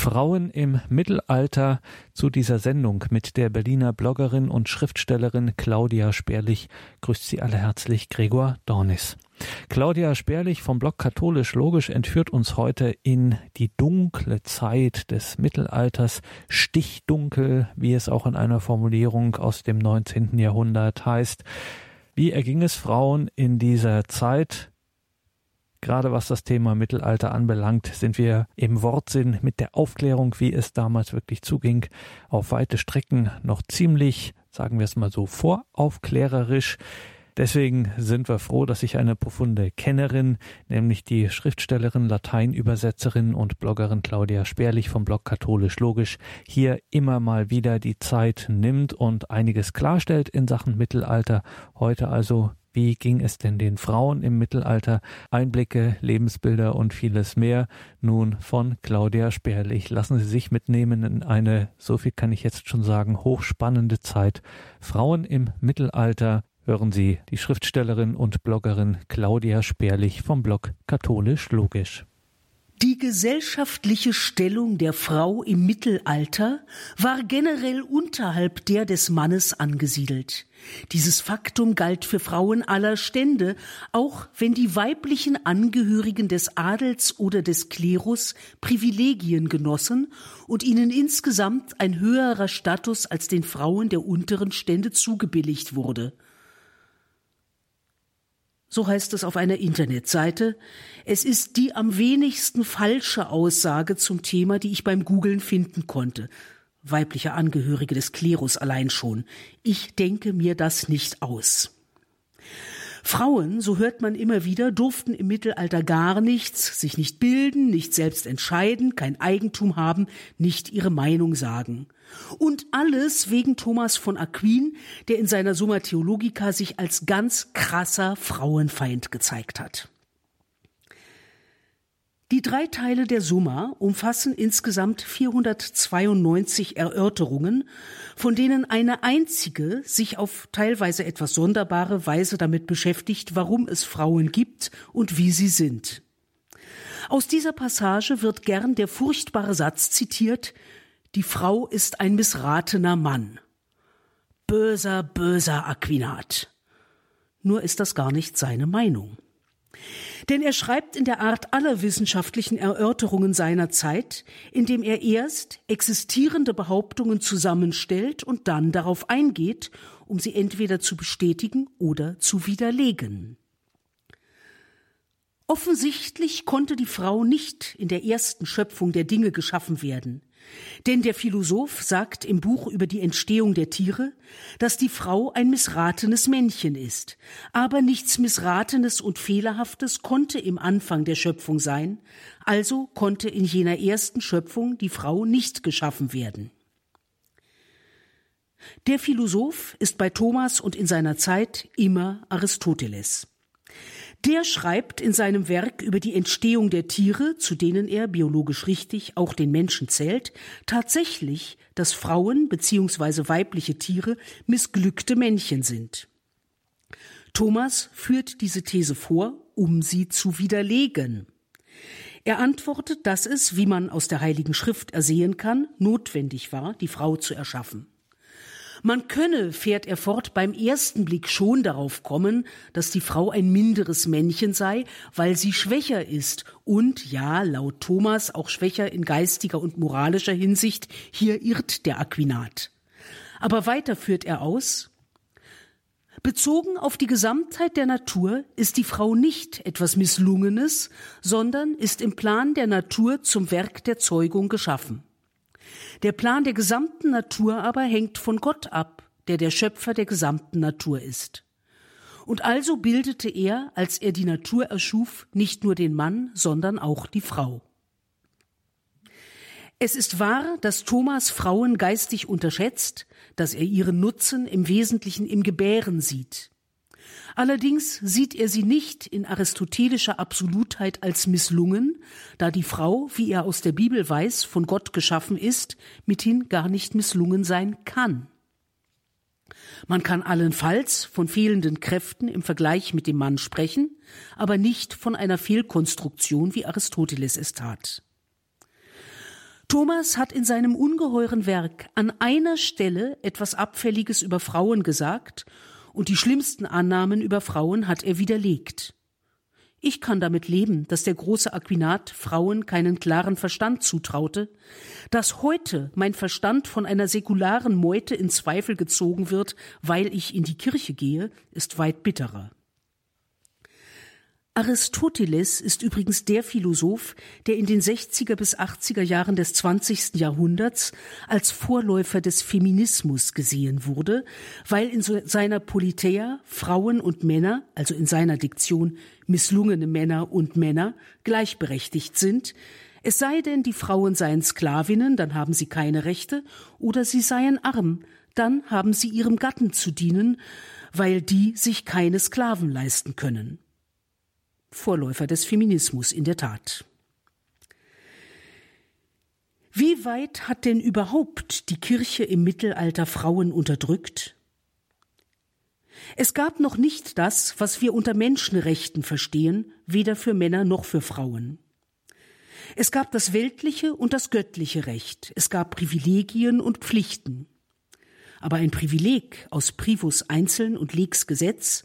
Frauen im Mittelalter zu dieser Sendung mit der Berliner Bloggerin und Schriftstellerin Claudia Sperlich. Grüßt Sie alle herzlich, Gregor Dornis. Claudia Sperlich vom Blog Katholisch Logisch entführt uns heute in die dunkle Zeit des Mittelalters, stichdunkel, wie es auch in einer Formulierung aus dem 19. Jahrhundert heißt. Wie erging es Frauen in dieser Zeit? Gerade was das Thema Mittelalter anbelangt, sind wir im Wortsinn mit der Aufklärung, wie es damals wirklich zuging, auf weite Strecken noch ziemlich, sagen wir es mal so, voraufklärerisch. Deswegen sind wir froh, dass sich eine profunde Kennerin, nämlich die Schriftstellerin, Lateinübersetzerin und Bloggerin Claudia Sperlich vom Blog Katholisch Logisch, hier immer mal wieder die Zeit nimmt und einiges klarstellt in Sachen Mittelalter. Heute also wie ging es denn den Frauen im Mittelalter? Einblicke, Lebensbilder und vieles mehr. Nun von Claudia Sperlich. Lassen Sie sich mitnehmen in eine, so viel kann ich jetzt schon sagen, hochspannende Zeit. Frauen im Mittelalter. Hören Sie die Schriftstellerin und Bloggerin Claudia Sperlich vom Blog Katholisch Logisch. Die gesellschaftliche Stellung der Frau im Mittelalter war generell unterhalb der des Mannes angesiedelt. Dieses Faktum galt für Frauen aller Stände, auch wenn die weiblichen Angehörigen des Adels oder des Klerus Privilegien genossen und ihnen insgesamt ein höherer Status als den Frauen der unteren Stände zugebilligt wurde so heißt es auf einer Internetseite. Es ist die am wenigsten falsche Aussage zum Thema, die ich beim Googlen finden konnte. Weibliche Angehörige des Klerus allein schon. Ich denke mir das nicht aus. Frauen, so hört man immer wieder, durften im Mittelalter gar nichts, sich nicht bilden, nicht selbst entscheiden, kein Eigentum haben, nicht ihre Meinung sagen. Und alles wegen Thomas von Aquin, der in seiner Summa Theologica sich als ganz krasser Frauenfeind gezeigt hat. Die drei Teile der Summa umfassen insgesamt 492 Erörterungen, von denen eine einzige sich auf teilweise etwas sonderbare Weise damit beschäftigt, warum es Frauen gibt und wie sie sind. Aus dieser Passage wird gern der furchtbare Satz zitiert, die Frau ist ein missratener Mann. Böser, böser Aquinat. Nur ist das gar nicht seine Meinung. Denn er schreibt in der Art aller wissenschaftlichen Erörterungen seiner Zeit, indem er erst existierende Behauptungen zusammenstellt und dann darauf eingeht, um sie entweder zu bestätigen oder zu widerlegen. Offensichtlich konnte die Frau nicht in der ersten Schöpfung der Dinge geschaffen werden. Denn der Philosoph sagt im Buch über die Entstehung der Tiere, dass die Frau ein missratenes Männchen ist. Aber nichts Missratenes und Fehlerhaftes konnte im Anfang der Schöpfung sein, also konnte in jener ersten Schöpfung die Frau nicht geschaffen werden. Der Philosoph ist bei Thomas und in seiner Zeit immer Aristoteles. Der schreibt in seinem Werk über die Entstehung der Tiere, zu denen er biologisch richtig auch den Menschen zählt, tatsächlich, dass Frauen bzw. weibliche Tiere missglückte Männchen sind. Thomas führt diese These vor, um sie zu widerlegen. Er antwortet, dass es, wie man aus der Heiligen Schrift ersehen kann, notwendig war, die Frau zu erschaffen. Man könne, fährt er fort, beim ersten Blick schon darauf kommen, dass die Frau ein minderes Männchen sei, weil sie schwächer ist und, ja, laut Thomas auch schwächer in geistiger und moralischer Hinsicht, hier irrt der Aquinat. Aber weiter führt er aus, Bezogen auf die Gesamtheit der Natur ist die Frau nicht etwas Misslungenes, sondern ist im Plan der Natur zum Werk der Zeugung geschaffen. Der Plan der gesamten Natur aber hängt von Gott ab, der der Schöpfer der gesamten Natur ist. Und also bildete er, als er die Natur erschuf, nicht nur den Mann, sondern auch die Frau. Es ist wahr, dass Thomas Frauen geistig unterschätzt, dass er ihren Nutzen im Wesentlichen im Gebären sieht. Allerdings sieht er sie nicht in aristotelischer Absolutheit als misslungen, da die Frau, wie er aus der Bibel weiß, von Gott geschaffen ist, mithin gar nicht misslungen sein kann. Man kann allenfalls von fehlenden Kräften im Vergleich mit dem Mann sprechen, aber nicht von einer Fehlkonstruktion, wie Aristoteles es tat. Thomas hat in seinem ungeheuren Werk an einer Stelle etwas Abfälliges über Frauen gesagt und die schlimmsten Annahmen über Frauen hat er widerlegt. Ich kann damit leben, dass der große Aquinat Frauen keinen klaren Verstand zutraute, dass heute mein Verstand von einer säkularen Meute in Zweifel gezogen wird, weil ich in die Kirche gehe, ist weit bitterer. Aristoteles ist übrigens der Philosoph, der in den 60er bis 80er Jahren des 20. Jahrhunderts als Vorläufer des Feminismus gesehen wurde, weil in seiner Politeia Frauen und Männer, also in seiner Diktion misslungene Männer und Männer, gleichberechtigt sind, es sei denn, die Frauen seien Sklavinnen, dann haben sie keine Rechte, oder sie seien arm, dann haben sie ihrem Gatten zu dienen, weil die sich keine Sklaven leisten können. Vorläufer des Feminismus in der Tat. Wie weit hat denn überhaupt die Kirche im Mittelalter Frauen unterdrückt? Es gab noch nicht das, was wir unter Menschenrechten verstehen, weder für Männer noch für Frauen. Es gab das weltliche und das göttliche Recht, es gab Privilegien und Pflichten. Aber ein Privileg aus Privus Einzeln und Lex Gesetz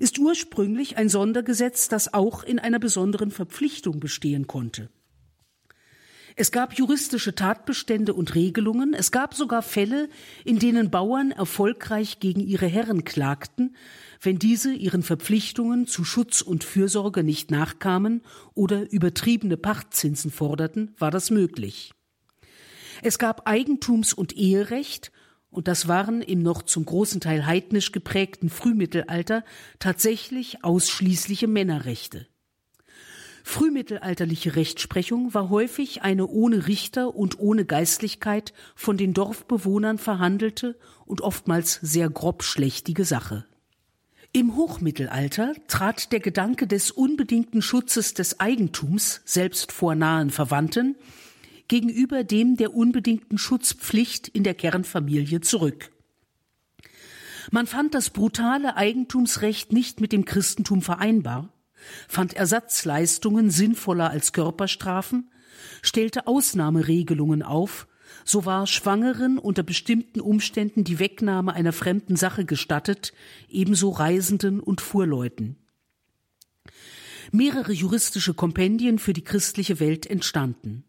ist ursprünglich ein Sondergesetz, das auch in einer besonderen Verpflichtung bestehen konnte. Es gab juristische Tatbestände und Regelungen, es gab sogar Fälle, in denen Bauern erfolgreich gegen ihre Herren klagten, wenn diese ihren Verpflichtungen zu Schutz und Fürsorge nicht nachkamen oder übertriebene Pachtzinsen forderten, war das möglich. Es gab Eigentums- und Eherecht und das waren im noch zum großen Teil heidnisch geprägten Frühmittelalter tatsächlich ausschließliche Männerrechte. Frühmittelalterliche Rechtsprechung war häufig eine ohne Richter und ohne Geistlichkeit von den Dorfbewohnern verhandelte und oftmals sehr grobschlächtige Sache. Im Hochmittelalter trat der Gedanke des unbedingten Schutzes des Eigentums, selbst vor nahen Verwandten, gegenüber dem der unbedingten Schutzpflicht in der Kernfamilie zurück. Man fand das brutale Eigentumsrecht nicht mit dem Christentum vereinbar, fand Ersatzleistungen sinnvoller als Körperstrafen, stellte Ausnahmeregelungen auf, so war Schwangeren unter bestimmten Umständen die Wegnahme einer fremden Sache gestattet, ebenso Reisenden und Fuhrleuten. Mehrere juristische Kompendien für die christliche Welt entstanden.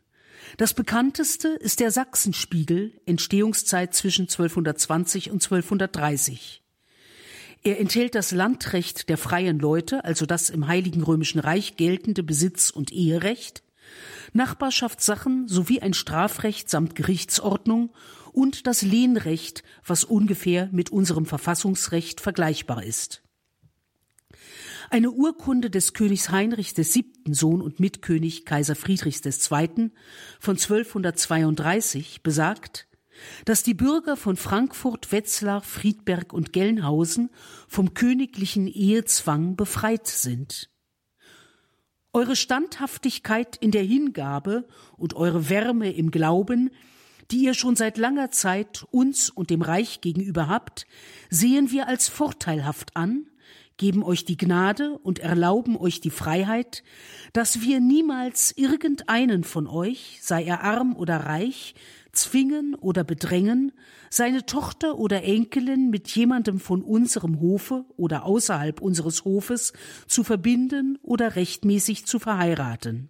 Das bekannteste ist der Sachsenspiegel, Entstehungszeit zwischen 1220 und 1230. Er enthält das Landrecht der freien Leute, also das im Heiligen Römischen Reich geltende Besitz- und Eherecht, Nachbarschaftssachen sowie ein Strafrecht samt Gerichtsordnung und das Lehnrecht, was ungefähr mit unserem Verfassungsrecht vergleichbar ist. Eine Urkunde des Königs Heinrich VII., Sohn und Mitkönig Kaiser Friedrichs II. von 1232 besagt, dass die Bürger von Frankfurt, Wetzlar, Friedberg und Gelnhausen vom königlichen Ehezwang befreit sind. Eure Standhaftigkeit in der Hingabe und eure Wärme im Glauben, die ihr schon seit langer Zeit uns und dem Reich gegenüber habt, sehen wir als vorteilhaft an geben euch die Gnade und erlauben euch die Freiheit, dass wir niemals irgendeinen von euch, sei er arm oder reich, zwingen oder bedrängen, seine Tochter oder Enkelin mit jemandem von unserem Hofe oder außerhalb unseres Hofes zu verbinden oder rechtmäßig zu verheiraten.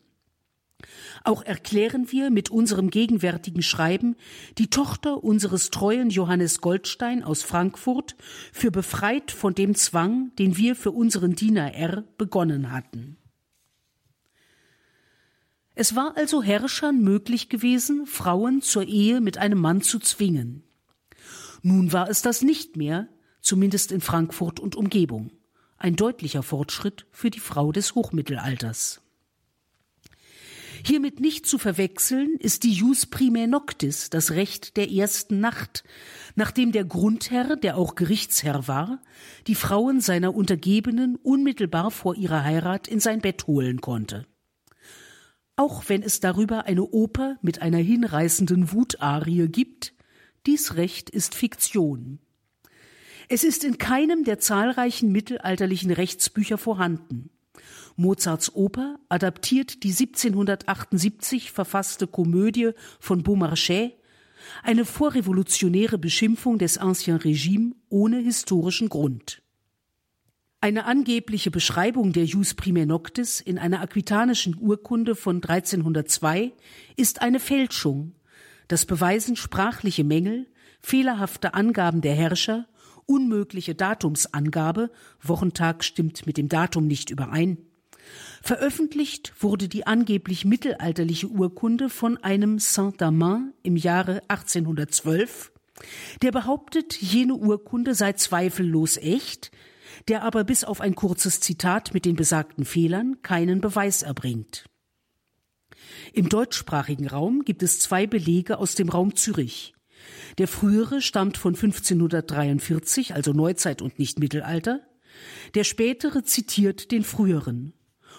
Auch erklären wir mit unserem gegenwärtigen Schreiben die Tochter unseres treuen Johannes Goldstein aus Frankfurt für befreit von dem Zwang, den wir für unseren Diener R begonnen hatten. Es war also Herrschern möglich gewesen, Frauen zur Ehe mit einem Mann zu zwingen. Nun war es das nicht mehr, zumindest in Frankfurt und Umgebung. Ein deutlicher Fortschritt für die Frau des Hochmittelalters. Hiermit nicht zu verwechseln ist die Jus primae noctis, das Recht der ersten Nacht, nachdem der Grundherr, der auch Gerichtsherr war, die Frauen seiner Untergebenen unmittelbar vor ihrer Heirat in sein Bett holen konnte. Auch wenn es darüber eine Oper mit einer hinreißenden Wutarie gibt, dies Recht ist Fiktion. Es ist in keinem der zahlreichen mittelalterlichen Rechtsbücher vorhanden Mozarts Oper adaptiert die 1778 verfasste Komödie von Beaumarchais, eine vorrevolutionäre Beschimpfung des Ancien Regime ohne historischen Grund. Eine angebliche Beschreibung der Jus Prime Noctis in einer aquitanischen Urkunde von 1302 ist eine Fälschung. Das beweisen sprachliche Mängel, fehlerhafte Angaben der Herrscher, unmögliche Datumsangabe, Wochentag stimmt mit dem Datum nicht überein. Veröffentlicht wurde die angeblich mittelalterliche Urkunde von einem Saint-Amand im Jahre 1812, der behauptet, jene Urkunde sei zweifellos echt, der aber bis auf ein kurzes Zitat mit den besagten Fehlern keinen Beweis erbringt. Im deutschsprachigen Raum gibt es zwei Belege aus dem Raum Zürich. Der frühere stammt von 1543, also Neuzeit und nicht Mittelalter. Der spätere zitiert den früheren.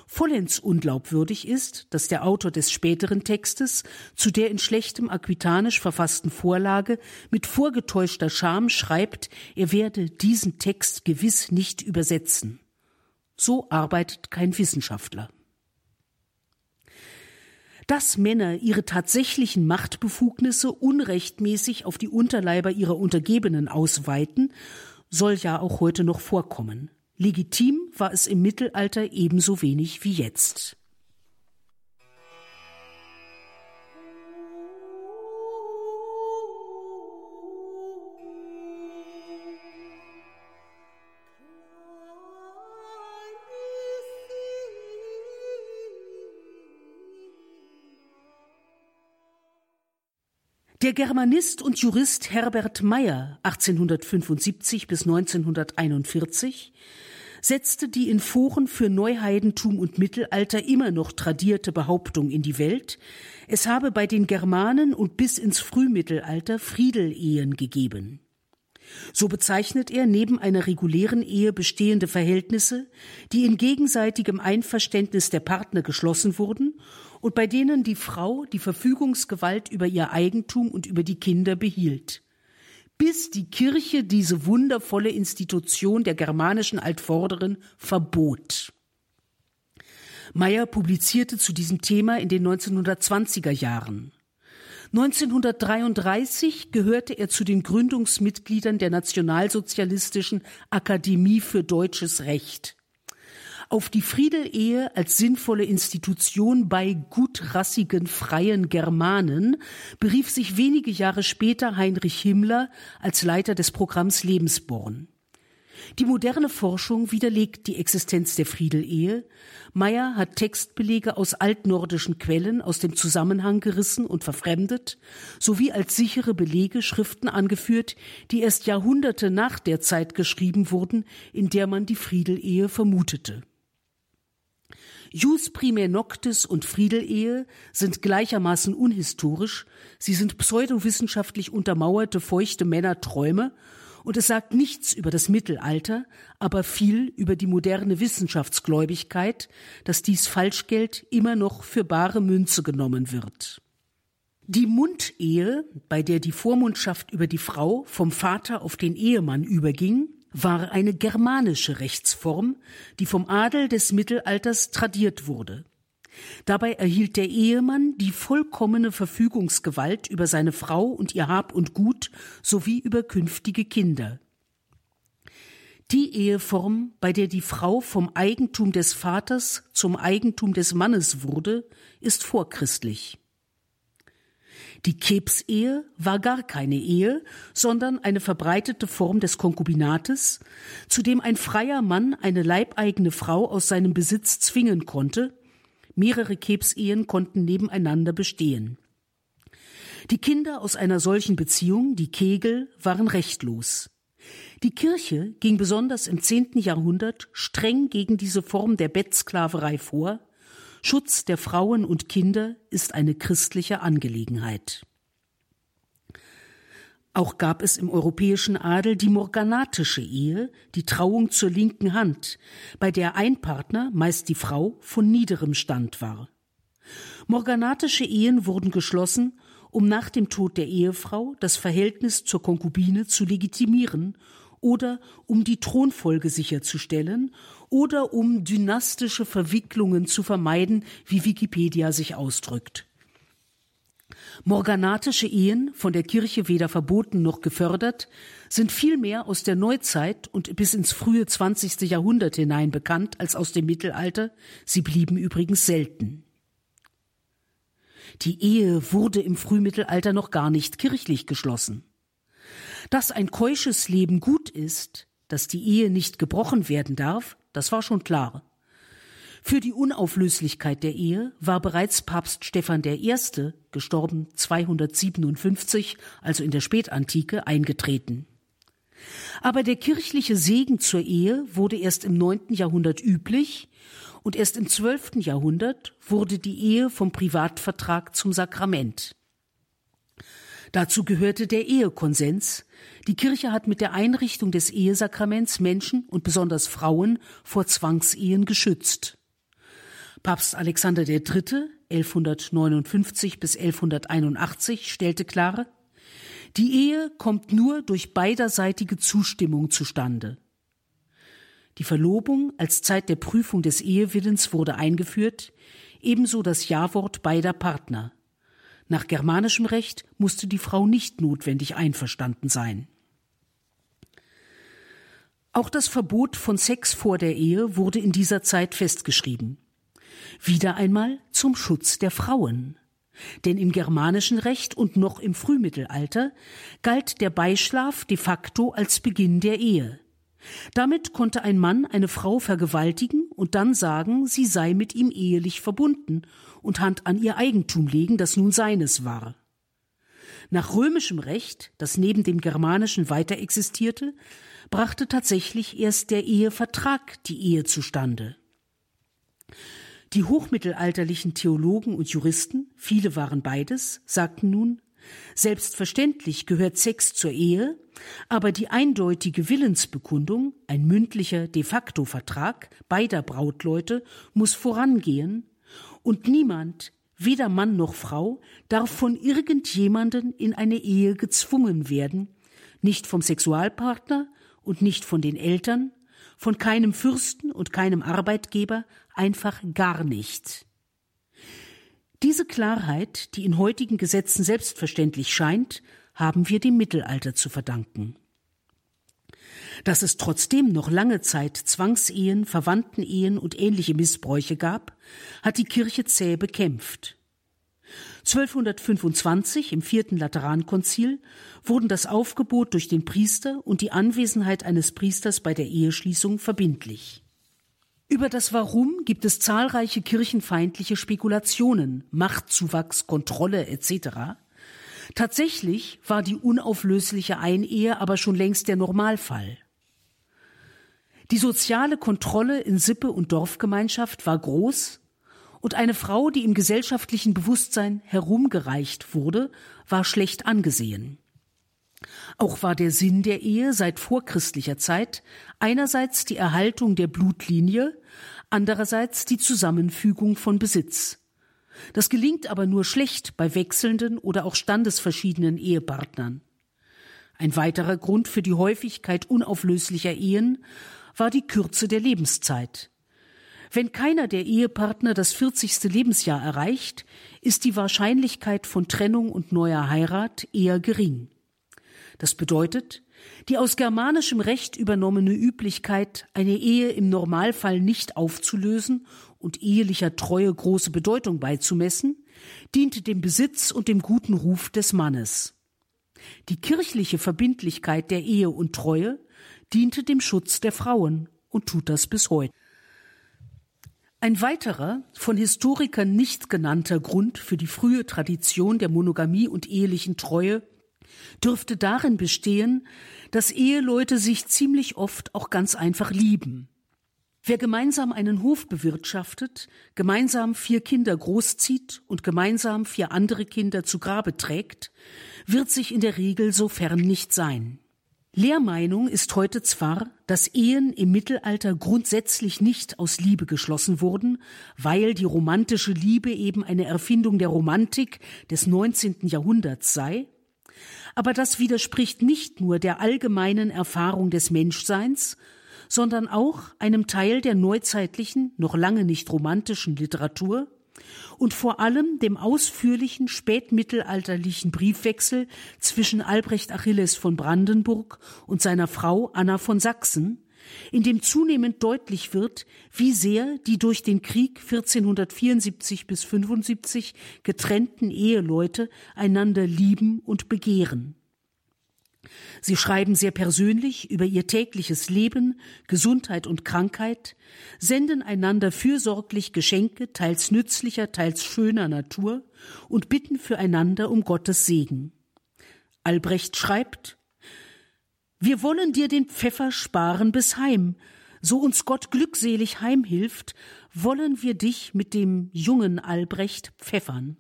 Vollends unglaubwürdig ist, dass der Autor des späteren Textes zu der in schlechtem Aquitanisch verfassten Vorlage mit vorgetäuschter Scham schreibt, er werde diesen Text gewiss nicht übersetzen. So arbeitet kein Wissenschaftler. Dass Männer ihre tatsächlichen Machtbefugnisse unrechtmäßig auf die Unterleiber ihrer Untergebenen ausweiten, soll ja auch heute noch vorkommen. Legitim war es im Mittelalter ebenso wenig wie jetzt. Der Germanist und Jurist Herbert Meyer 1875 bis 1941 setzte die in Foren für Neuheidentum und Mittelalter immer noch tradierte Behauptung in die Welt, es habe bei den Germanen und bis ins Frühmittelalter Friedelehen gegeben. So bezeichnet er neben einer regulären Ehe bestehende Verhältnisse, die in gegenseitigem Einverständnis der Partner geschlossen wurden und bei denen die Frau die Verfügungsgewalt über ihr Eigentum und über die Kinder behielt. Bis die Kirche diese wundervolle Institution der germanischen Altvorderen verbot. Meyer publizierte zu diesem Thema in den 1920er Jahren. 1933 gehörte er zu den Gründungsmitgliedern der Nationalsozialistischen Akademie für deutsches Recht. Auf die Friedelehe als sinnvolle Institution bei gutrassigen freien Germanen berief sich wenige Jahre später Heinrich Himmler als Leiter des Programms Lebensborn. Die moderne Forschung widerlegt die Existenz der Friedelehe. Meyer hat Textbelege aus altnordischen Quellen aus dem Zusammenhang gerissen und verfremdet, sowie als sichere Belege Schriften angeführt, die erst Jahrhunderte nach der Zeit geschrieben wurden, in der man die Friedelehe vermutete. Jus prime noctis und Friedelehe sind gleichermaßen unhistorisch, sie sind pseudowissenschaftlich untermauerte feuchte Männerträume und es sagt nichts über das Mittelalter, aber viel über die moderne Wissenschaftsgläubigkeit, dass dies Falschgeld immer noch für bare Münze genommen wird. Die Mundehe, bei der die Vormundschaft über die Frau vom Vater auf den Ehemann überging, war eine germanische Rechtsform, die vom Adel des Mittelalters tradiert wurde. Dabei erhielt der Ehemann die vollkommene Verfügungsgewalt über seine Frau und ihr Hab und Gut sowie über künftige Kinder. Die Eheform, bei der die Frau vom Eigentum des Vaters zum Eigentum des Mannes wurde, ist vorchristlich. Die Kebsehe war gar keine Ehe, sondern eine verbreitete Form des Konkubinates, zu dem ein freier Mann eine leibeigene Frau aus seinem Besitz zwingen konnte, Mehrere Kebsehen konnten nebeneinander bestehen. Die Kinder aus einer solchen Beziehung, die Kegel, waren rechtlos. Die Kirche ging besonders im zehnten Jahrhundert streng gegen diese Form der Bettsklaverei vor. Schutz der Frauen und Kinder ist eine christliche Angelegenheit. Auch gab es im europäischen Adel die morganatische Ehe, die Trauung zur linken Hand, bei der ein Partner, meist die Frau, von niederem Stand war. Morganatische Ehen wurden geschlossen, um nach dem Tod der Ehefrau das Verhältnis zur Konkubine zu legitimieren oder um die Thronfolge sicherzustellen oder um dynastische Verwicklungen zu vermeiden, wie Wikipedia sich ausdrückt. Morganatische Ehen, von der Kirche weder verboten noch gefördert, sind vielmehr aus der Neuzeit und bis ins frühe 20. Jahrhundert hinein bekannt als aus dem Mittelalter, sie blieben übrigens selten. Die Ehe wurde im Frühmittelalter noch gar nicht kirchlich geschlossen. Dass ein keusches Leben gut ist, dass die Ehe nicht gebrochen werden darf, das war schon klar. Für die Unauflöslichkeit der Ehe war bereits Papst Stephan I., gestorben 257, also in der Spätantike, eingetreten. Aber der kirchliche Segen zur Ehe wurde erst im neunten Jahrhundert üblich und erst im zwölften Jahrhundert wurde die Ehe vom Privatvertrag zum Sakrament. Dazu gehörte der Ehekonsens. Die Kirche hat mit der Einrichtung des Ehesakraments Menschen und besonders Frauen vor Zwangsehen geschützt. Papst Alexander III. 1159 bis 1181 stellte klar, die Ehe kommt nur durch beiderseitige Zustimmung zustande. Die Verlobung als Zeit der Prüfung des Ehewillens wurde eingeführt, ebenso das Ja-Wort beider Partner. Nach germanischem Recht musste die Frau nicht notwendig einverstanden sein. Auch das Verbot von Sex vor der Ehe wurde in dieser Zeit festgeschrieben. Wieder einmal zum Schutz der Frauen. Denn im germanischen Recht und noch im Frühmittelalter galt der Beischlaf de facto als Beginn der Ehe. Damit konnte ein Mann eine Frau vergewaltigen und dann sagen, sie sei mit ihm ehelich verbunden und Hand an ihr Eigentum legen, das nun seines war. Nach römischem Recht, das neben dem germanischen weiter existierte, brachte tatsächlich erst der Ehevertrag die Ehe zustande. Die hochmittelalterlichen Theologen und Juristen, viele waren beides, sagten nun, selbstverständlich gehört Sex zur Ehe, aber die eindeutige Willensbekundung, ein mündlicher de facto Vertrag beider Brautleute, muss vorangehen, und niemand, weder Mann noch Frau, darf von irgendjemanden in eine Ehe gezwungen werden, nicht vom Sexualpartner und nicht von den Eltern, von keinem Fürsten und keinem Arbeitgeber, einfach gar nicht. Diese Klarheit, die in heutigen Gesetzen selbstverständlich scheint, haben wir dem Mittelalter zu verdanken. Dass es trotzdem noch lange Zeit Zwangsehen, Verwandtenehen und ähnliche Missbräuche gab, hat die Kirche zäh bekämpft. 1225 im vierten Laterankonzil wurden das Aufgebot durch den Priester und die Anwesenheit eines Priesters bei der Eheschließung verbindlich. Über das Warum gibt es zahlreiche kirchenfeindliche Spekulationen, Machtzuwachs, Kontrolle etc. Tatsächlich war die unauflösliche Einehe aber schon längst der Normalfall. Die soziale Kontrolle in Sippe und Dorfgemeinschaft war groß, und eine Frau, die im gesellschaftlichen Bewusstsein herumgereicht wurde, war schlecht angesehen. Auch war der Sinn der Ehe seit vorchristlicher Zeit einerseits die Erhaltung der Blutlinie, andererseits die Zusammenfügung von Besitz. Das gelingt aber nur schlecht bei wechselnden oder auch standesverschiedenen Ehepartnern. Ein weiterer Grund für die Häufigkeit unauflöslicher Ehen war die Kürze der Lebenszeit. Wenn keiner der Ehepartner das 40. Lebensjahr erreicht, ist die Wahrscheinlichkeit von Trennung und neuer Heirat eher gering. Das bedeutet, die aus germanischem Recht übernommene Üblichkeit, eine Ehe im Normalfall nicht aufzulösen und ehelicher Treue große Bedeutung beizumessen, diente dem Besitz und dem guten Ruf des Mannes. Die kirchliche Verbindlichkeit der Ehe und Treue diente dem Schutz der Frauen und tut das bis heute. Ein weiterer, von Historikern nicht genannter Grund für die frühe Tradition der Monogamie und ehelichen Treue dürfte darin bestehen, dass Eheleute sich ziemlich oft auch ganz einfach lieben. Wer gemeinsam einen Hof bewirtschaftet, gemeinsam vier Kinder großzieht und gemeinsam vier andere Kinder zu Grabe trägt, wird sich in der Regel so fern nicht sein. Lehrmeinung ist heute zwar, dass Ehen im Mittelalter grundsätzlich nicht aus Liebe geschlossen wurden, weil die romantische Liebe eben eine Erfindung der Romantik des 19. Jahrhunderts sei, Aber das widerspricht nicht nur der allgemeinen Erfahrung des Menschseins, sondern auch einem Teil der neuzeitlichen, noch lange nicht romantischen Literatur und vor allem dem ausführlichen spätmittelalterlichen Briefwechsel zwischen Albrecht Achilles von Brandenburg und seiner Frau Anna von Sachsen, in dem zunehmend deutlich wird, wie sehr die durch den Krieg 1474 bis 75 getrennten Eheleute einander lieben und begehren. Sie schreiben sehr persönlich über ihr tägliches Leben, Gesundheit und Krankheit, senden einander fürsorglich Geschenke, teils nützlicher, teils schöner Natur und bitten füreinander um Gottes Segen. Albrecht schreibt Wir wollen dir den Pfeffer sparen bis heim, so uns Gott glückselig heimhilft, wollen wir dich mit dem jungen Albrecht pfeffern.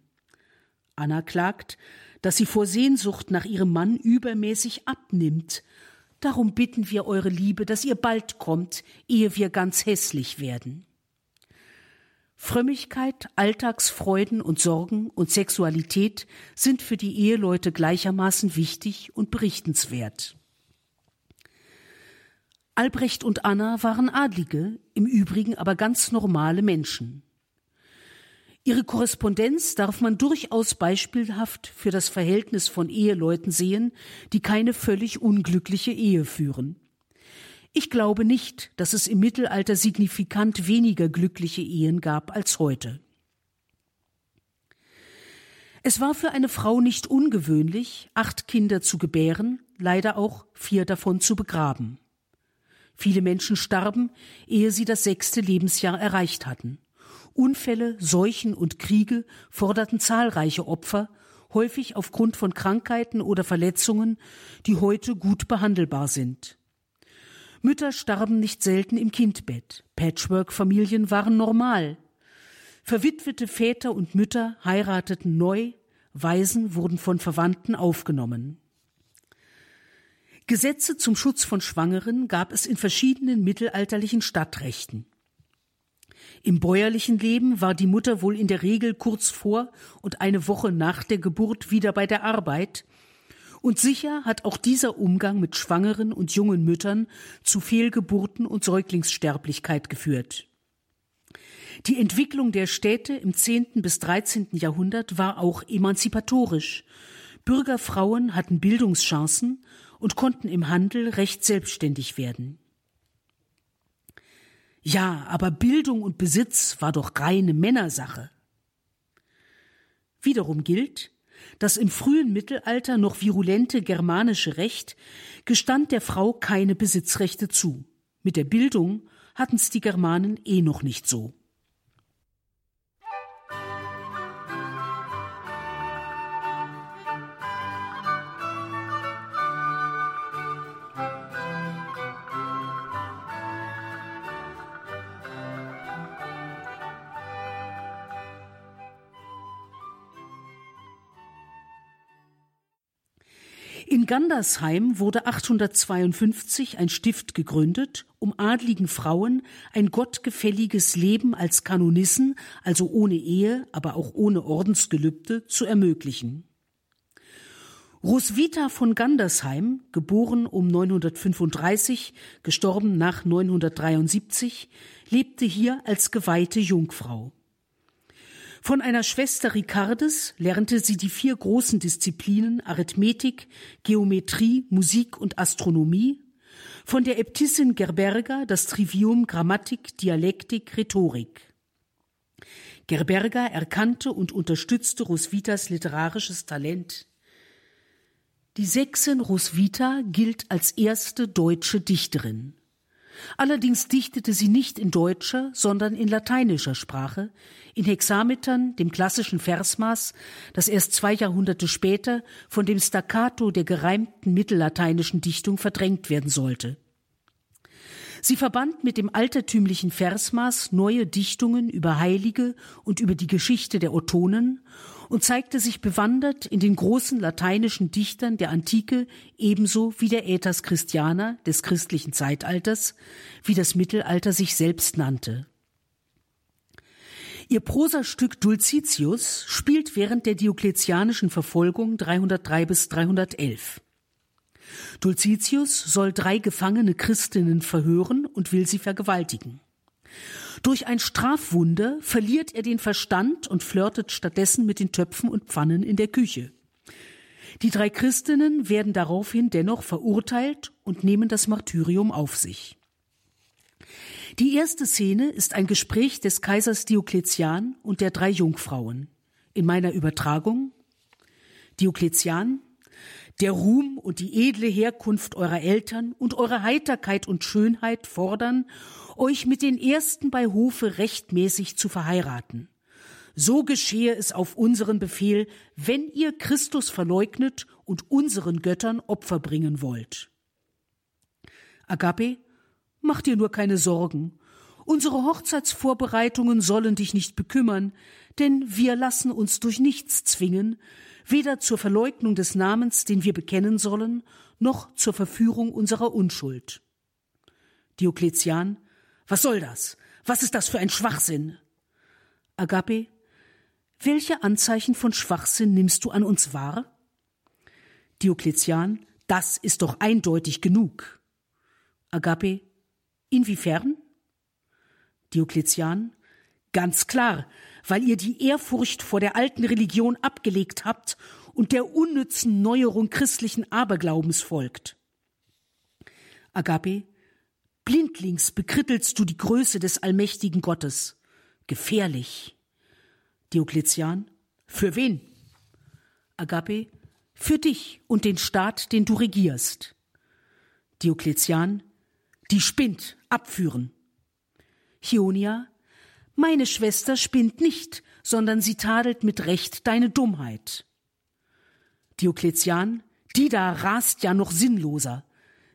Anna klagt, dass sie vor Sehnsucht nach ihrem Mann übermäßig abnimmt. Darum bitten wir eure Liebe, dass ihr bald kommt, ehe wir ganz hässlich werden. Frömmigkeit, Alltagsfreuden und Sorgen und Sexualität sind für die Eheleute gleichermaßen wichtig und berichtenswert. Albrecht und Anna waren Adlige, im Übrigen aber ganz normale Menschen. Ihre Korrespondenz darf man durchaus beispielhaft für das Verhältnis von Eheleuten sehen, die keine völlig unglückliche Ehe führen. Ich glaube nicht, dass es im Mittelalter signifikant weniger glückliche Ehen gab als heute. Es war für eine Frau nicht ungewöhnlich, acht Kinder zu gebären, leider auch vier davon zu begraben. Viele Menschen starben, ehe sie das sechste Lebensjahr erreicht hatten. Unfälle, Seuchen und Kriege forderten zahlreiche Opfer, häufig aufgrund von Krankheiten oder Verletzungen, die heute gut behandelbar sind. Mütter starben nicht selten im Kindbett. Patchwork-Familien waren normal. Verwitwete Väter und Mütter heirateten neu, Waisen wurden von Verwandten aufgenommen. Gesetze zum Schutz von Schwangeren gab es in verschiedenen mittelalterlichen Stadtrechten. Im bäuerlichen Leben war die Mutter wohl in der Regel kurz vor und eine Woche nach der Geburt wieder bei der Arbeit, und sicher hat auch dieser Umgang mit schwangeren und jungen Müttern zu Fehlgeburten und Säuglingssterblichkeit geführt. Die Entwicklung der Städte im 10. bis 13. Jahrhundert war auch emanzipatorisch. Bürgerfrauen hatten Bildungschancen und konnten im Handel recht selbstständig werden. Ja, aber Bildung und Besitz war doch reine Männersache. Wiederum gilt, das im frühen Mittelalter noch virulente germanische Recht gestand der Frau keine Besitzrechte zu. Mit der Bildung hatten's die Germanen eh noch nicht so. In Gandersheim wurde 852 ein Stift gegründet, um adligen Frauen ein gottgefälliges Leben als Kanonissen, also ohne Ehe, aber auch ohne Ordensgelübde, zu ermöglichen. Roswitha von Gandersheim, geboren um 935, gestorben nach 973, lebte hier als geweihte Jungfrau. Von einer Schwester Ricardes lernte sie die vier großen Disziplinen Arithmetik, Geometrie, Musik und Astronomie, von der Äbtissin Gerberga das Trivium Grammatik, Dialektik, Rhetorik. Gerberga erkannte und unterstützte Roswitas literarisches Talent. Die Sechsin Roswitha gilt als erste deutsche Dichterin. Allerdings dichtete sie nicht in deutscher, sondern in lateinischer Sprache, in Hexametern, dem klassischen Versmaß, das erst zwei Jahrhunderte später von dem Staccato der gereimten mittellateinischen Dichtung verdrängt werden sollte. Sie verband mit dem altertümlichen Versmaß neue Dichtungen über Heilige und über die Geschichte der Ottonen und zeigte sich bewandert in den großen lateinischen Dichtern der Antike ebenso wie der Äthers Christianer des christlichen Zeitalters, wie das Mittelalter sich selbst nannte. Ihr Prosastück Dulcitius spielt während der diokletianischen Verfolgung 303 bis 311. Dulcitius soll drei gefangene Christinnen verhören und will sie vergewaltigen. Durch ein Strafwunder verliert er den Verstand und flirtet stattdessen mit den Töpfen und Pfannen in der Küche. Die drei Christinnen werden daraufhin dennoch verurteilt und nehmen das Martyrium auf sich. Die erste Szene ist ein Gespräch des Kaisers Diokletian und der drei Jungfrauen. In meiner Übertragung Diokletian, der Ruhm und die edle Herkunft eurer Eltern und eure Heiterkeit und Schönheit fordern, euch mit den Ersten bei Hofe rechtmäßig zu verheiraten. So geschehe es auf unseren Befehl, wenn ihr Christus verleugnet und unseren Göttern Opfer bringen wollt. Agape, mach dir nur keine Sorgen. Unsere Hochzeitsvorbereitungen sollen dich nicht bekümmern, denn wir lassen uns durch nichts zwingen, weder zur Verleugnung des Namens, den wir bekennen sollen, noch zur Verführung unserer Unschuld. Diokletian, was soll das? Was ist das für ein Schwachsinn? Agape, welche Anzeichen von Schwachsinn nimmst du an uns wahr? Diokletian, das ist doch eindeutig genug. Agape, inwiefern? Diokletian, ganz klar, weil ihr die Ehrfurcht vor der alten Religion abgelegt habt und der unnützen Neuerung christlichen Aberglaubens folgt. Agape, blindlings bekrittelst du die Größe des allmächtigen Gottes. Gefährlich. Diokletian, für wen? Agape, für dich und den Staat, den du regierst. Diokletian, die spinnt, abführen. Chionia, meine Schwester spinnt nicht, sondern sie tadelt mit Recht deine Dummheit. Diokletian, die da rast ja noch sinnloser.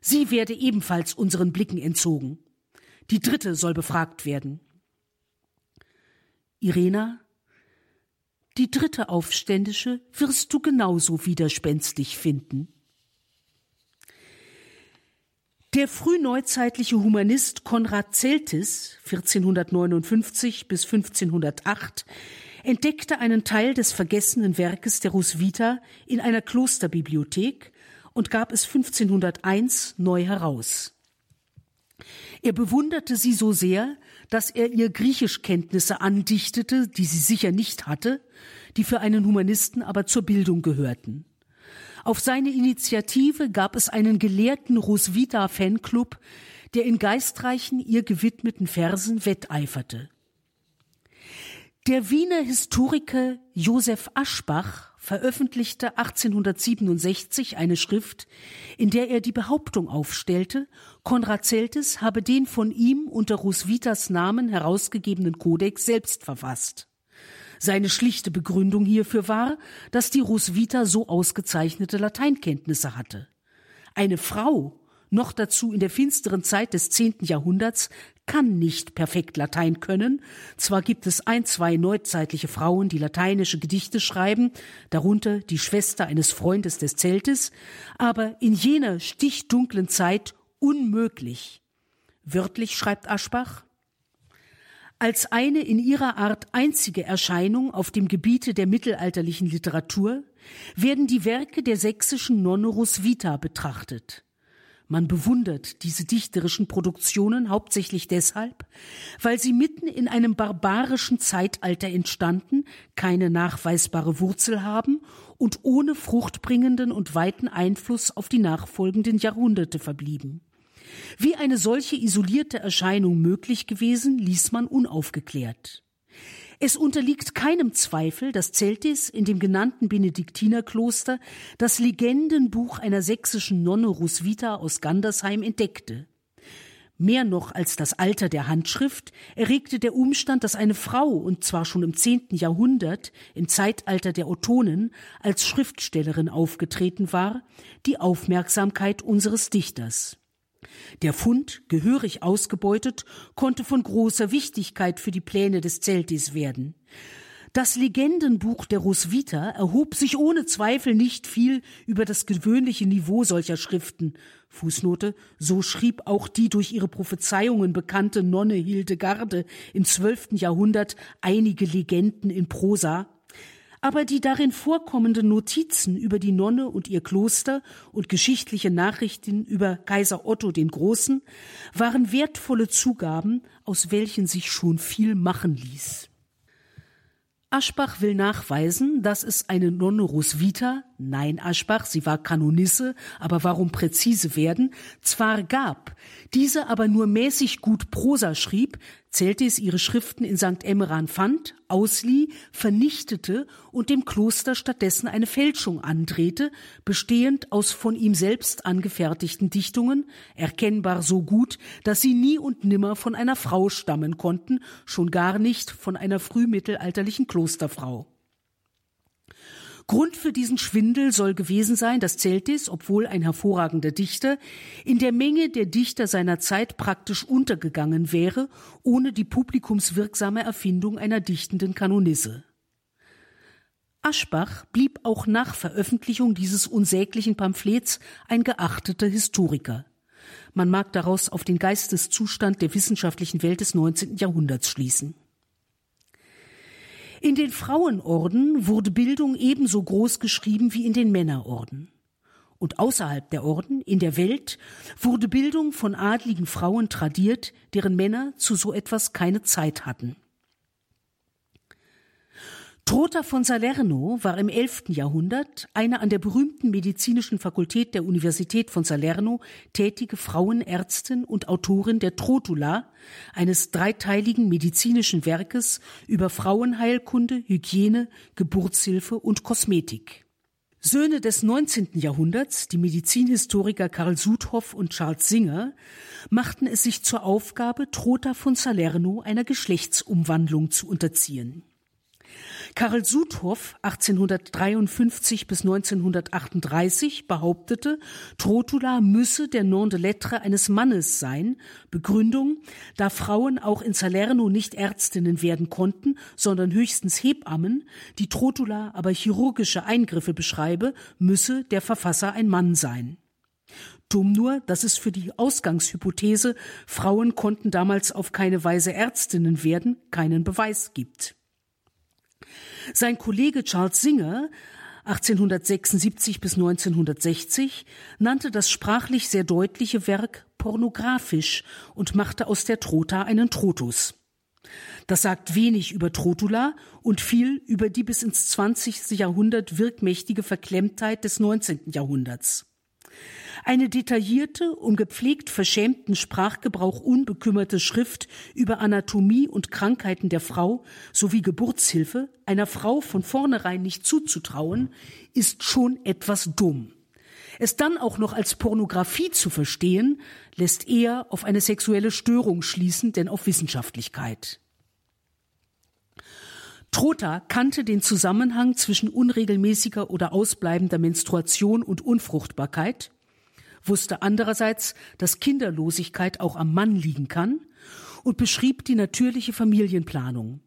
Sie werde ebenfalls unseren Blicken entzogen. Die dritte soll befragt werden. Irena, die dritte Aufständische wirst du genauso widerspenstig finden. Der frühneuzeitliche Humanist Konrad Celtis 1459 bis 1508 entdeckte einen Teil des vergessenen Werkes der Roswitha in einer Klosterbibliothek und gab es 1501 neu heraus. Er bewunderte sie so sehr, dass er ihr Griechischkenntnisse andichtete, die sie sicher nicht hatte, die für einen Humanisten aber zur Bildung gehörten. Auf seine Initiative gab es einen gelehrten Roswitha Fanclub, der in geistreichen ihr gewidmeten Versen wetteiferte. Der Wiener Historiker Josef Aschbach veröffentlichte 1867 eine Schrift, in der er die Behauptung aufstellte, Konrad Celtis habe den von ihm unter Roswithas Namen herausgegebenen Kodex selbst verfasst. Seine schlichte Begründung hierfür war, dass die Roswitha so ausgezeichnete Lateinkenntnisse hatte. Eine Frau, noch dazu in der finsteren Zeit des zehnten Jahrhunderts, kann nicht perfekt Latein können. Zwar gibt es ein, zwei neuzeitliche Frauen, die lateinische Gedichte schreiben, darunter die Schwester eines Freundes des Zeltes, aber in jener stichdunklen Zeit unmöglich. Wörtlich schreibt Aschbach, als eine in ihrer Art einzige Erscheinung auf dem Gebiete der mittelalterlichen Literatur werden die Werke der sächsischen Nonne Roswitha betrachtet. Man bewundert diese dichterischen Produktionen hauptsächlich deshalb, weil sie mitten in einem barbarischen Zeitalter entstanden, keine nachweisbare Wurzel haben und ohne fruchtbringenden und weiten Einfluss auf die nachfolgenden Jahrhunderte verblieben. Wie eine solche isolierte Erscheinung möglich gewesen, ließ man unaufgeklärt. Es unterliegt keinem Zweifel, dass Zeltis in dem genannten Benediktinerkloster das Legendenbuch einer sächsischen Nonne Roswitha aus Gandersheim entdeckte. Mehr noch als das Alter der Handschrift erregte der Umstand, dass eine Frau, und zwar schon im zehnten Jahrhundert, im Zeitalter der Ottonen, als Schriftstellerin aufgetreten war, die Aufmerksamkeit unseres Dichters. Der Fund, gehörig ausgebeutet, konnte von großer Wichtigkeit für die Pläne des Zeltis werden. Das Legendenbuch der Roswitha erhob sich ohne Zweifel nicht viel über das gewöhnliche Niveau solcher Schriften. Fußnote, so schrieb auch die durch ihre Prophezeiungen bekannte Nonne Hildegarde im zwölften Jahrhundert einige Legenden in Prosa. Aber die darin vorkommenden Notizen über die Nonne und ihr Kloster und geschichtliche Nachrichten über Kaiser Otto den Großen waren wertvolle Zugaben, aus welchen sich schon viel machen ließ. Aschbach will nachweisen, dass es eine Nonne Roswitha, nein Aschbach, sie war Kanonisse, aber warum präzise werden, zwar gab, diese aber nur mäßig gut Prosa schrieb, Celtis ihre Schriften in St. Emmeran fand, auslieh, vernichtete und dem Kloster stattdessen eine Fälschung andrehte, bestehend aus von ihm selbst angefertigten Dichtungen, erkennbar so gut, dass sie nie und nimmer von einer Frau stammen konnten, schon gar nicht von einer frühmittelalterlichen Klosterfrau. Grund für diesen Schwindel soll gewesen sein, dass Celtis, obwohl ein hervorragender Dichter, in der Menge der Dichter seiner Zeit praktisch untergegangen wäre, ohne die publikumswirksame Erfindung einer dichtenden Kanonisse. Aschbach blieb auch nach Veröffentlichung dieses unsäglichen Pamphlets ein geachteter Historiker. Man mag daraus auf den Geisteszustand der wissenschaftlichen Welt des 19. Jahrhunderts schließen. In den Frauenorden wurde Bildung ebenso groß geschrieben wie in den Männerorden. Und außerhalb der Orden, in der Welt, wurde Bildung von adligen Frauen tradiert, deren Männer zu so etwas keine Zeit hatten. Trotha von Salerno war im 11. Jahrhundert eine an der berühmten medizinischen Fakultät der Universität von Salerno tätige Frauenärztin und Autorin der Trotula, eines dreiteiligen medizinischen Werkes über Frauenheilkunde, Hygiene, Geburtshilfe und Kosmetik. Söhne des 19. Jahrhunderts, die Medizinhistoriker Karl Sudhoff und Charles Singer, machten es sich zur Aufgabe, Trotha von Salerno einer Geschlechtsumwandlung zu unterziehen. Karl Sudhoff 1853 bis 1938 behauptete, Trotula müsse der Nom de lettre eines Mannes sein. Begründung, da Frauen auch in Salerno nicht Ärztinnen werden konnten, sondern höchstens Hebammen, die Trotula aber chirurgische Eingriffe beschreibe, müsse der Verfasser ein Mann sein. Dumm nur, dass es für die Ausgangshypothese, Frauen konnten damals auf keine Weise Ärztinnen werden, keinen Beweis gibt. Sein Kollege Charles Singer 1876 bis 1960 nannte das sprachlich sehr deutliche Werk pornografisch und machte aus der Trota einen Trotus. Das sagt wenig über Trotula und viel über die bis ins 20. Jahrhundert wirkmächtige Verklemmtheit des 19. Jahrhunderts. Eine detaillierte, um gepflegt verschämten Sprachgebrauch unbekümmerte Schrift über Anatomie und Krankheiten der Frau sowie Geburtshilfe einer Frau von vornherein nicht zuzutrauen, ist schon etwas dumm. Es dann auch noch als Pornografie zu verstehen, lässt eher auf eine sexuelle Störung schließen, denn auf Wissenschaftlichkeit. Trotha kannte den Zusammenhang zwischen unregelmäßiger oder ausbleibender Menstruation und Unfruchtbarkeit wusste andererseits, dass Kinderlosigkeit auch am Mann liegen kann und beschrieb die natürliche Familienplanung.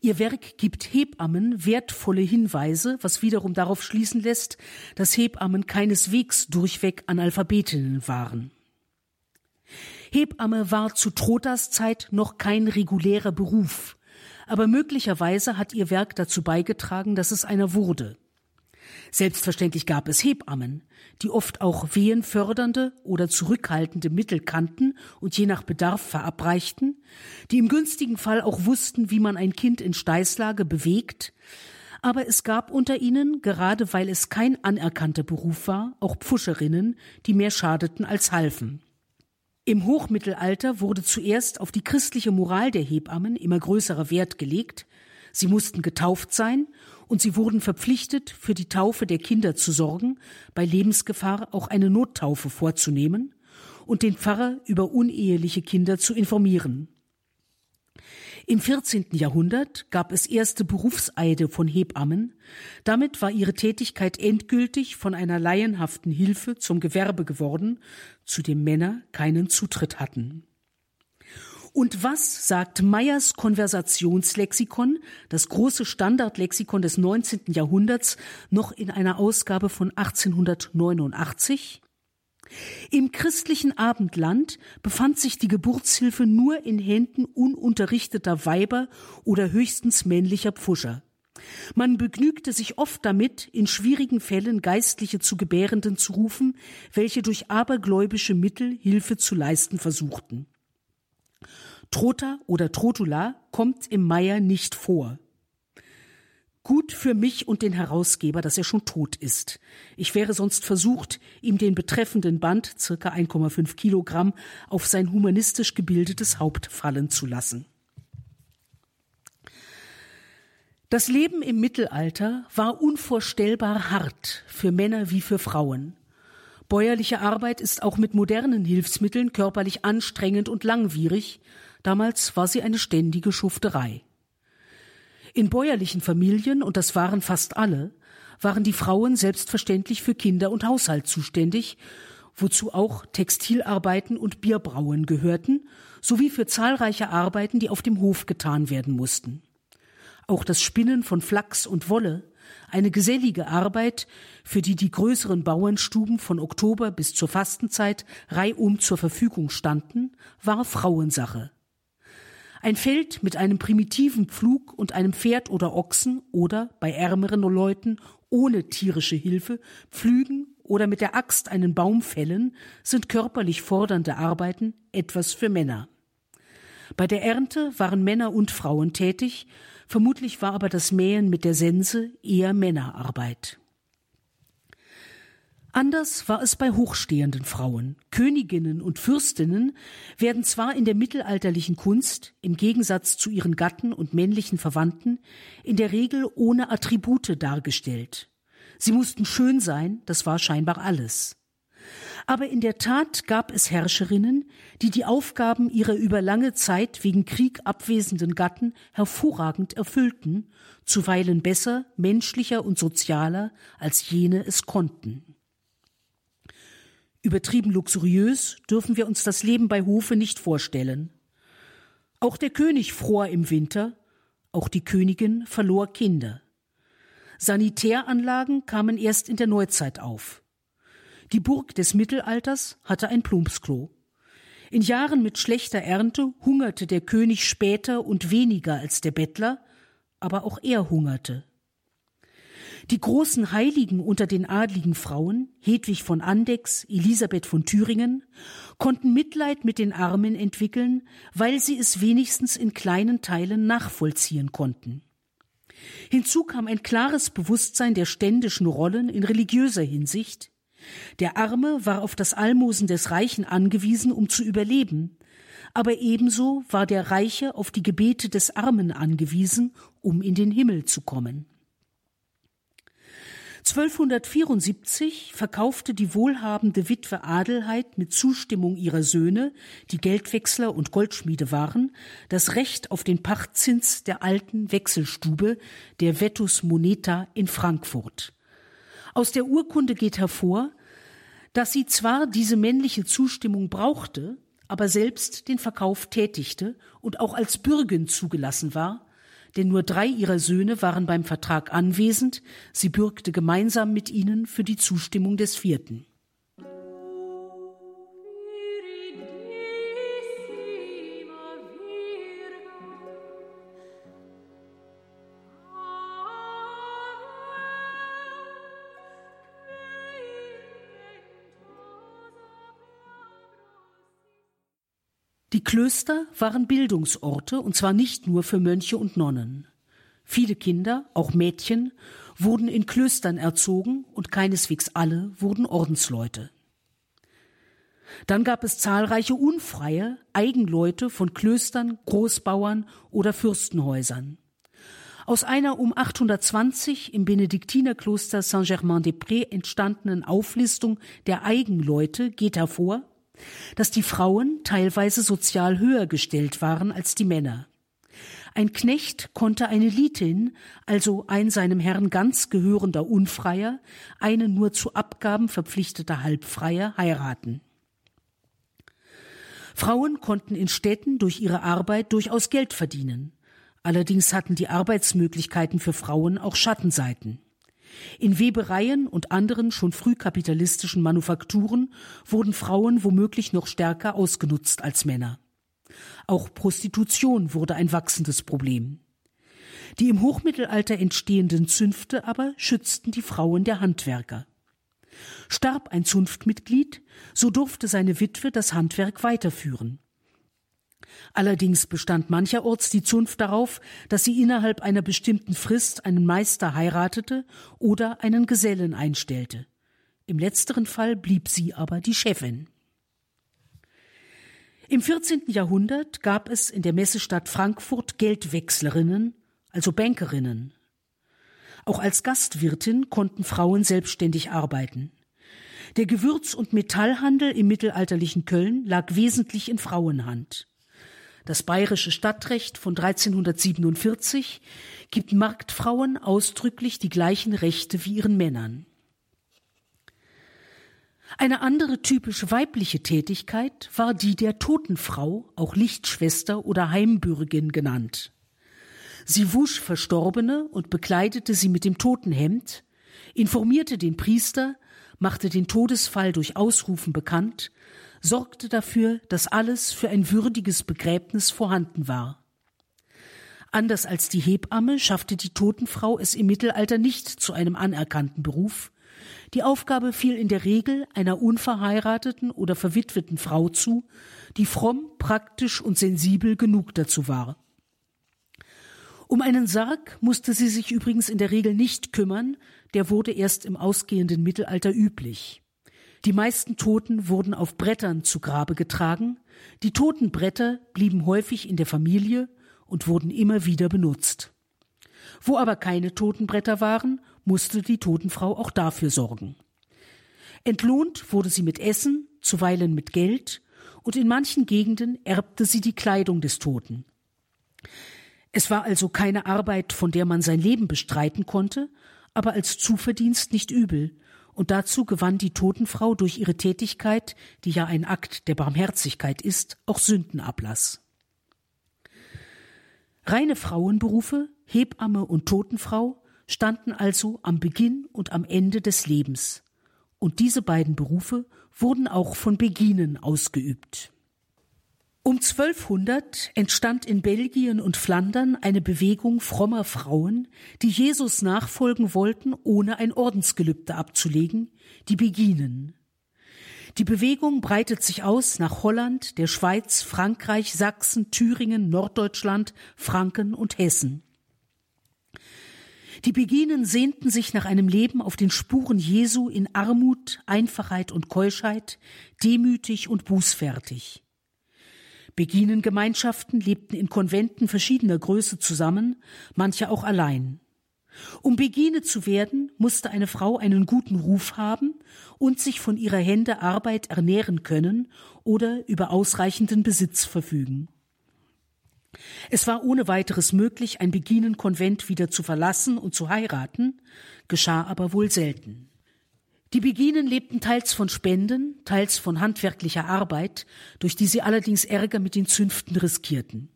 Ihr Werk gibt Hebammen wertvolle Hinweise, was wiederum darauf schließen lässt, dass Hebammen keineswegs durchweg Analphabetinnen waren. Hebamme war zu Trotas Zeit noch kein regulärer Beruf, aber möglicherweise hat ihr Werk dazu beigetragen, dass es einer wurde. Selbstverständlich gab es Hebammen, die oft auch wehenfördernde oder zurückhaltende Mittel kannten und je nach Bedarf verabreichten, die im günstigen Fall auch wussten, wie man ein Kind in Steißlage bewegt, aber es gab unter ihnen, gerade weil es kein anerkannter Beruf war, auch Pfuscherinnen, die mehr schadeten als halfen. Im Hochmittelalter wurde zuerst auf die christliche Moral der Hebammen immer größerer Wert gelegt, sie mussten getauft sein und sie wurden verpflichtet, für die Taufe der Kinder zu sorgen, bei Lebensgefahr auch eine Nottaufe vorzunehmen und den Pfarrer über uneheliche Kinder zu informieren. Im 14. Jahrhundert gab es erste Berufseide von Hebammen. Damit war ihre Tätigkeit endgültig von einer laienhaften Hilfe zum Gewerbe geworden, zu dem Männer keinen Zutritt hatten. Und was sagt Meyers Konversationslexikon, das große Standardlexikon des 19. Jahrhunderts, noch in einer Ausgabe von 1889? Im christlichen Abendland befand sich die Geburtshilfe nur in Händen ununterrichteter Weiber oder höchstens männlicher Pfuscher. Man begnügte sich oft damit, in schwierigen Fällen Geistliche zu Gebärenden zu rufen, welche durch abergläubische Mittel Hilfe zu leisten versuchten. Trota oder Trotula kommt im Meier nicht vor. Gut für mich und den Herausgeber, dass er schon tot ist. Ich wäre sonst versucht, ihm den betreffenden Band, circa 1,5 Kilogramm, auf sein humanistisch gebildetes Haupt fallen zu lassen. Das Leben im Mittelalter war unvorstellbar hart für Männer wie für Frauen. Bäuerliche Arbeit ist auch mit modernen Hilfsmitteln körperlich anstrengend und langwierig. Damals war sie eine ständige Schufterei. In bäuerlichen Familien, und das waren fast alle, waren die Frauen selbstverständlich für Kinder und Haushalt zuständig, wozu auch Textilarbeiten und Bierbrauen gehörten, sowie für zahlreiche Arbeiten, die auf dem Hof getan werden mussten. Auch das Spinnen von Flachs und Wolle, eine gesellige Arbeit, für die die größeren Bauernstuben von Oktober bis zur Fastenzeit reihum zur Verfügung standen, war Frauensache. Ein Feld mit einem primitiven Pflug und einem Pferd oder Ochsen oder bei ärmeren Leuten ohne tierische Hilfe pflügen oder mit der Axt einen Baum fällen, sind körperlich fordernde Arbeiten etwas für Männer. Bei der Ernte waren Männer und Frauen tätig, Vermutlich war aber das Mähen mit der Sense eher Männerarbeit. Anders war es bei hochstehenden Frauen. Königinnen und Fürstinnen werden zwar in der mittelalterlichen Kunst, im Gegensatz zu ihren Gatten und männlichen Verwandten, in der Regel ohne Attribute dargestellt. Sie mussten schön sein, das war scheinbar alles. Aber in der Tat gab es Herrscherinnen, die die Aufgaben ihrer über lange Zeit wegen Krieg abwesenden Gatten hervorragend erfüllten, zuweilen besser, menschlicher und sozialer, als jene es konnten. Übertrieben luxuriös dürfen wir uns das Leben bei Hofe nicht vorstellen. Auch der König fror im Winter, auch die Königin verlor Kinder. Sanitäranlagen kamen erst in der Neuzeit auf. Die Burg des Mittelalters hatte ein Plumpsklo. In Jahren mit schlechter Ernte hungerte der König später und weniger als der Bettler, aber auch er hungerte. Die großen Heiligen unter den adligen Frauen, Hedwig von Andechs, Elisabeth von Thüringen, konnten Mitleid mit den Armen entwickeln, weil sie es wenigstens in kleinen Teilen nachvollziehen konnten. Hinzu kam ein klares Bewusstsein der ständischen Rollen in religiöser Hinsicht, der Arme war auf das Almosen des Reichen angewiesen, um zu überleben, aber ebenso war der Reiche auf die Gebete des Armen angewiesen, um in den Himmel zu kommen. 1274 verkaufte die wohlhabende Witwe Adelheid mit Zustimmung ihrer Söhne, die Geldwechsler und Goldschmiede waren, das Recht auf den Pachtzins der alten Wechselstube, der Vetus Moneta in Frankfurt. Aus der Urkunde geht hervor, dass sie zwar diese männliche Zustimmung brauchte, aber selbst den Verkauf tätigte und auch als Bürgin zugelassen war, denn nur drei ihrer Söhne waren beim Vertrag anwesend, sie bürgte gemeinsam mit ihnen für die Zustimmung des vierten. Die Klöster waren Bildungsorte, und zwar nicht nur für Mönche und Nonnen. Viele Kinder, auch Mädchen, wurden in Klöstern erzogen und keineswegs alle wurden Ordensleute. Dann gab es zahlreiche unfreie Eigenleute von Klöstern, Großbauern oder Fürstenhäusern. Aus einer um 820 im Benediktinerkloster Saint-Germain-des-Prés entstandenen Auflistung der Eigenleute geht hervor, dass die Frauen teilweise sozial höher gestellt waren als die Männer. Ein Knecht konnte eine Litin, also ein seinem Herrn ganz gehörender Unfreier, eine nur zu Abgaben verpflichteter Halbfreier heiraten. Frauen konnten in Städten durch ihre Arbeit durchaus Geld verdienen. Allerdings hatten die Arbeitsmöglichkeiten für Frauen auch Schattenseiten. In Webereien und anderen schon frühkapitalistischen Manufakturen wurden Frauen womöglich noch stärker ausgenutzt als Männer. Auch Prostitution wurde ein wachsendes Problem. Die im Hochmittelalter entstehenden Zünfte aber schützten die Frauen der Handwerker. Starb ein Zunftmitglied, so durfte seine Witwe das Handwerk weiterführen. Allerdings bestand mancherorts die Zunft darauf, dass sie innerhalb einer bestimmten Frist einen Meister heiratete oder einen Gesellen einstellte. Im letzteren Fall blieb sie aber die Chefin. Im 14. Jahrhundert gab es in der Messestadt Frankfurt Geldwechslerinnen, also Bankerinnen. Auch als Gastwirtin konnten Frauen selbstständig arbeiten. Der Gewürz- und Metallhandel im mittelalterlichen Köln lag wesentlich in Frauenhand. Das bayerische Stadtrecht von 1347 gibt Marktfrauen ausdrücklich die gleichen Rechte wie ihren Männern. Eine andere typisch weibliche Tätigkeit war die der Totenfrau, auch Lichtschwester oder Heimbürgin genannt. Sie wusch Verstorbene und bekleidete sie mit dem Totenhemd, informierte den Priester, machte den Todesfall durch Ausrufen bekannt, sorgte dafür, dass alles für ein würdiges Begräbnis vorhanden war. Anders als die Hebamme schaffte die Totenfrau es im Mittelalter nicht zu einem anerkannten Beruf. Die Aufgabe fiel in der Regel einer unverheirateten oder verwitweten Frau zu, die fromm, praktisch und sensibel genug dazu war. Um einen Sarg musste sie sich übrigens in der Regel nicht kümmern, der wurde erst im ausgehenden Mittelalter üblich. Die meisten Toten wurden auf Brettern zu Grabe getragen, die Totenbretter blieben häufig in der Familie und wurden immer wieder benutzt. Wo aber keine Totenbretter waren, musste die Totenfrau auch dafür sorgen. Entlohnt wurde sie mit Essen, zuweilen mit Geld, und in manchen Gegenden erbte sie die Kleidung des Toten. Es war also keine Arbeit, von der man sein Leben bestreiten konnte, aber als Zuverdienst nicht übel, und dazu gewann die Totenfrau durch ihre Tätigkeit, die ja ein Akt der Barmherzigkeit ist, auch Sündenablass. Reine Frauenberufe, Hebamme und Totenfrau, standen also am Beginn und am Ende des Lebens, und diese beiden Berufe wurden auch von Beginen ausgeübt. Um 1200 entstand in Belgien und Flandern eine Bewegung frommer Frauen, die Jesus nachfolgen wollten, ohne ein Ordensgelübde abzulegen, die Beginen. Die Bewegung breitet sich aus nach Holland, der Schweiz, Frankreich, Sachsen, Thüringen, Norddeutschland, Franken und Hessen. Die Beginen sehnten sich nach einem Leben auf den Spuren Jesu in Armut, Einfachheit und Keuschheit, demütig und bußfertig. Beginengemeinschaften lebten in Konventen verschiedener Größe zusammen, manche auch allein. Um Begine zu werden, musste eine Frau einen guten Ruf haben und sich von ihrer Hände Arbeit ernähren können oder über ausreichenden Besitz verfügen. Es war ohne weiteres möglich, ein Beginenkonvent wieder zu verlassen und zu heiraten, geschah aber wohl selten. Die Beginen lebten teils von Spenden, teils von handwerklicher Arbeit, durch die sie allerdings Ärger mit den Zünften riskierten.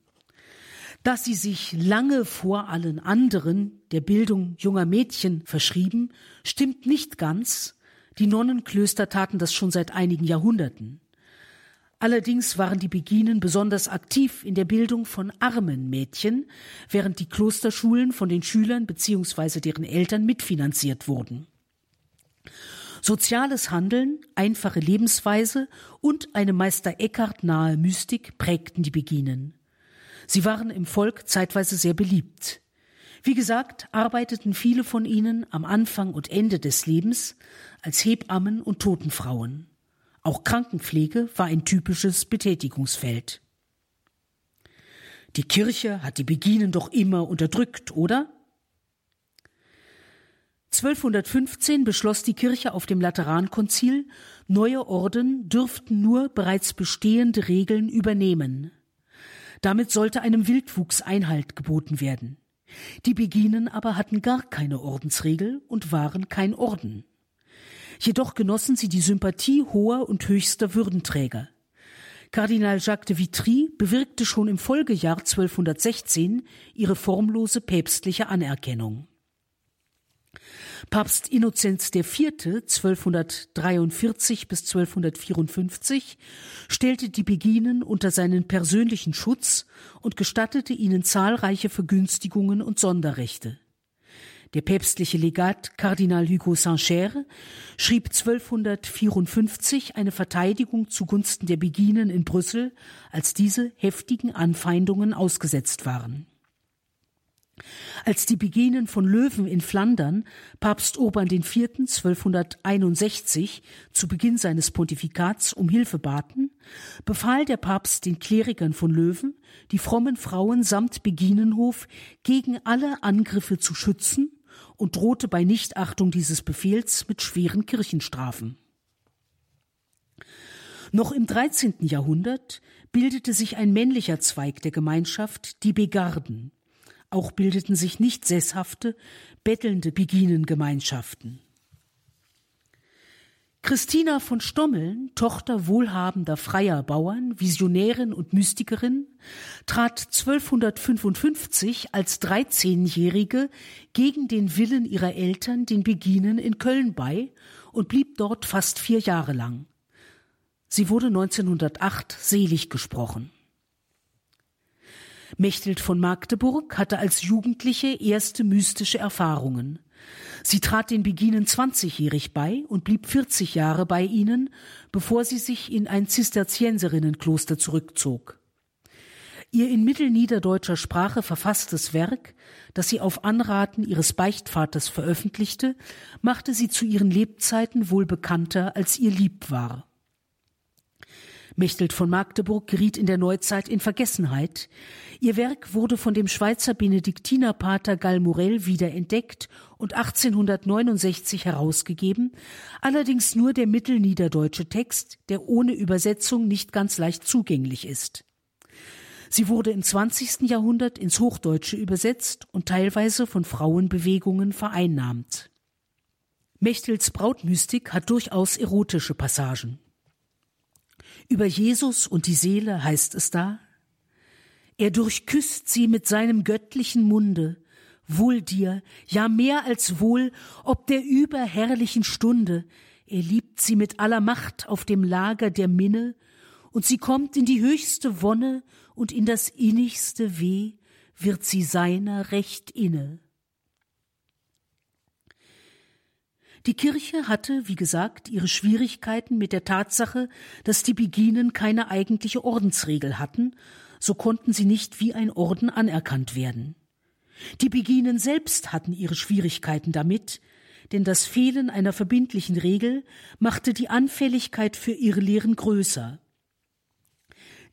Dass sie sich lange vor allen anderen der Bildung junger Mädchen verschrieben, stimmt nicht ganz. Die Nonnenklöster taten das schon seit einigen Jahrhunderten. Allerdings waren die Beginen besonders aktiv in der Bildung von armen Mädchen, während die Klosterschulen von den Schülern bzw. deren Eltern mitfinanziert wurden. Soziales Handeln, einfache Lebensweise und eine Meister Eckhart nahe Mystik prägten die Beginen. Sie waren im Volk zeitweise sehr beliebt. Wie gesagt, arbeiteten viele von ihnen am Anfang und Ende des Lebens als Hebammen und Totenfrauen. Auch Krankenpflege war ein typisches Betätigungsfeld. Die Kirche hat die Beginen doch immer unterdrückt, oder? 1215 beschloss die Kirche auf dem Laterankonzil, neue Orden dürften nur bereits bestehende Regeln übernehmen. Damit sollte einem Wildwuchs Einhalt geboten werden. Die Beginen aber hatten gar keine Ordensregel und waren kein Orden. Jedoch genossen sie die Sympathie hoher und höchster Würdenträger. Kardinal Jacques de Vitry bewirkte schon im Folgejahr 1216 ihre formlose päpstliche Anerkennung. Papst Innozenz IV. 1243 bis 1254 stellte die Beginen unter seinen persönlichen Schutz und gestattete ihnen zahlreiche Vergünstigungen und Sonderrechte. Der päpstliche Legat Kardinal Hugo Saint-Cher schrieb 1254 eine Verteidigung zugunsten der Beginen in Brüssel, als diese heftigen Anfeindungen ausgesetzt waren. Als die Beginen von Löwen in Flandern Papst Urban IV. 1261 zu Beginn seines Pontifikats um Hilfe baten, befahl der Papst den Klerikern von Löwen, die frommen Frauen samt Beginenhof gegen alle Angriffe zu schützen und drohte bei Nichtachtung dieses Befehls mit schweren Kirchenstrafen. Noch im 13. Jahrhundert bildete sich ein männlicher Zweig der Gemeinschaft, die Begarden. Auch bildeten sich nicht sesshafte, bettelnde Beginengemeinschaften. Christina von Stommeln, Tochter wohlhabender freier Bauern, Visionärin und Mystikerin, trat 1255 als 13-Jährige gegen den Willen ihrer Eltern den Beginen in Köln bei und blieb dort fast vier Jahre lang. Sie wurde 1908 selig gesprochen. Mechthild von Magdeburg hatte als Jugendliche erste mystische Erfahrungen. Sie trat den Beginen 20-jährig bei und blieb 40 Jahre bei ihnen, bevor sie sich in ein Zisterzienserinnenkloster zurückzog. Ihr in mittelniederdeutscher Sprache verfasstes Werk, das sie auf Anraten ihres Beichtvaters veröffentlichte, machte sie zu ihren Lebzeiten wohl bekannter, als ihr lieb war. Mechthild von Magdeburg geriet in der Neuzeit in Vergessenheit. Ihr Werk wurde von dem Schweizer Benediktinerpater Gall Morel wiederentdeckt und 1869 herausgegeben, allerdings nur der mittelniederdeutsche Text, der ohne Übersetzung nicht ganz leicht zugänglich ist. Sie wurde im 20. Jahrhundert ins Hochdeutsche übersetzt und teilweise von Frauenbewegungen vereinnahmt. Mechtels Brautmystik hat durchaus erotische Passagen. Über Jesus und die Seele heißt es da, er durchküsst sie mit seinem göttlichen Munde, wohl dir, ja mehr als wohl, ob der überherrlichen Stunde, er liebt sie mit aller Macht auf dem Lager der Minne, und sie kommt in die höchste Wonne und in das innigste Weh wird sie seiner recht inne. Die Kirche hatte, wie gesagt, ihre Schwierigkeiten mit der Tatsache, dass die Beginen keine eigentliche Ordensregel hatten, so konnten sie nicht wie ein Orden anerkannt werden. Die Beginen selbst hatten ihre Schwierigkeiten damit, denn das Fehlen einer verbindlichen Regel machte die Anfälligkeit für ihre Lehren größer.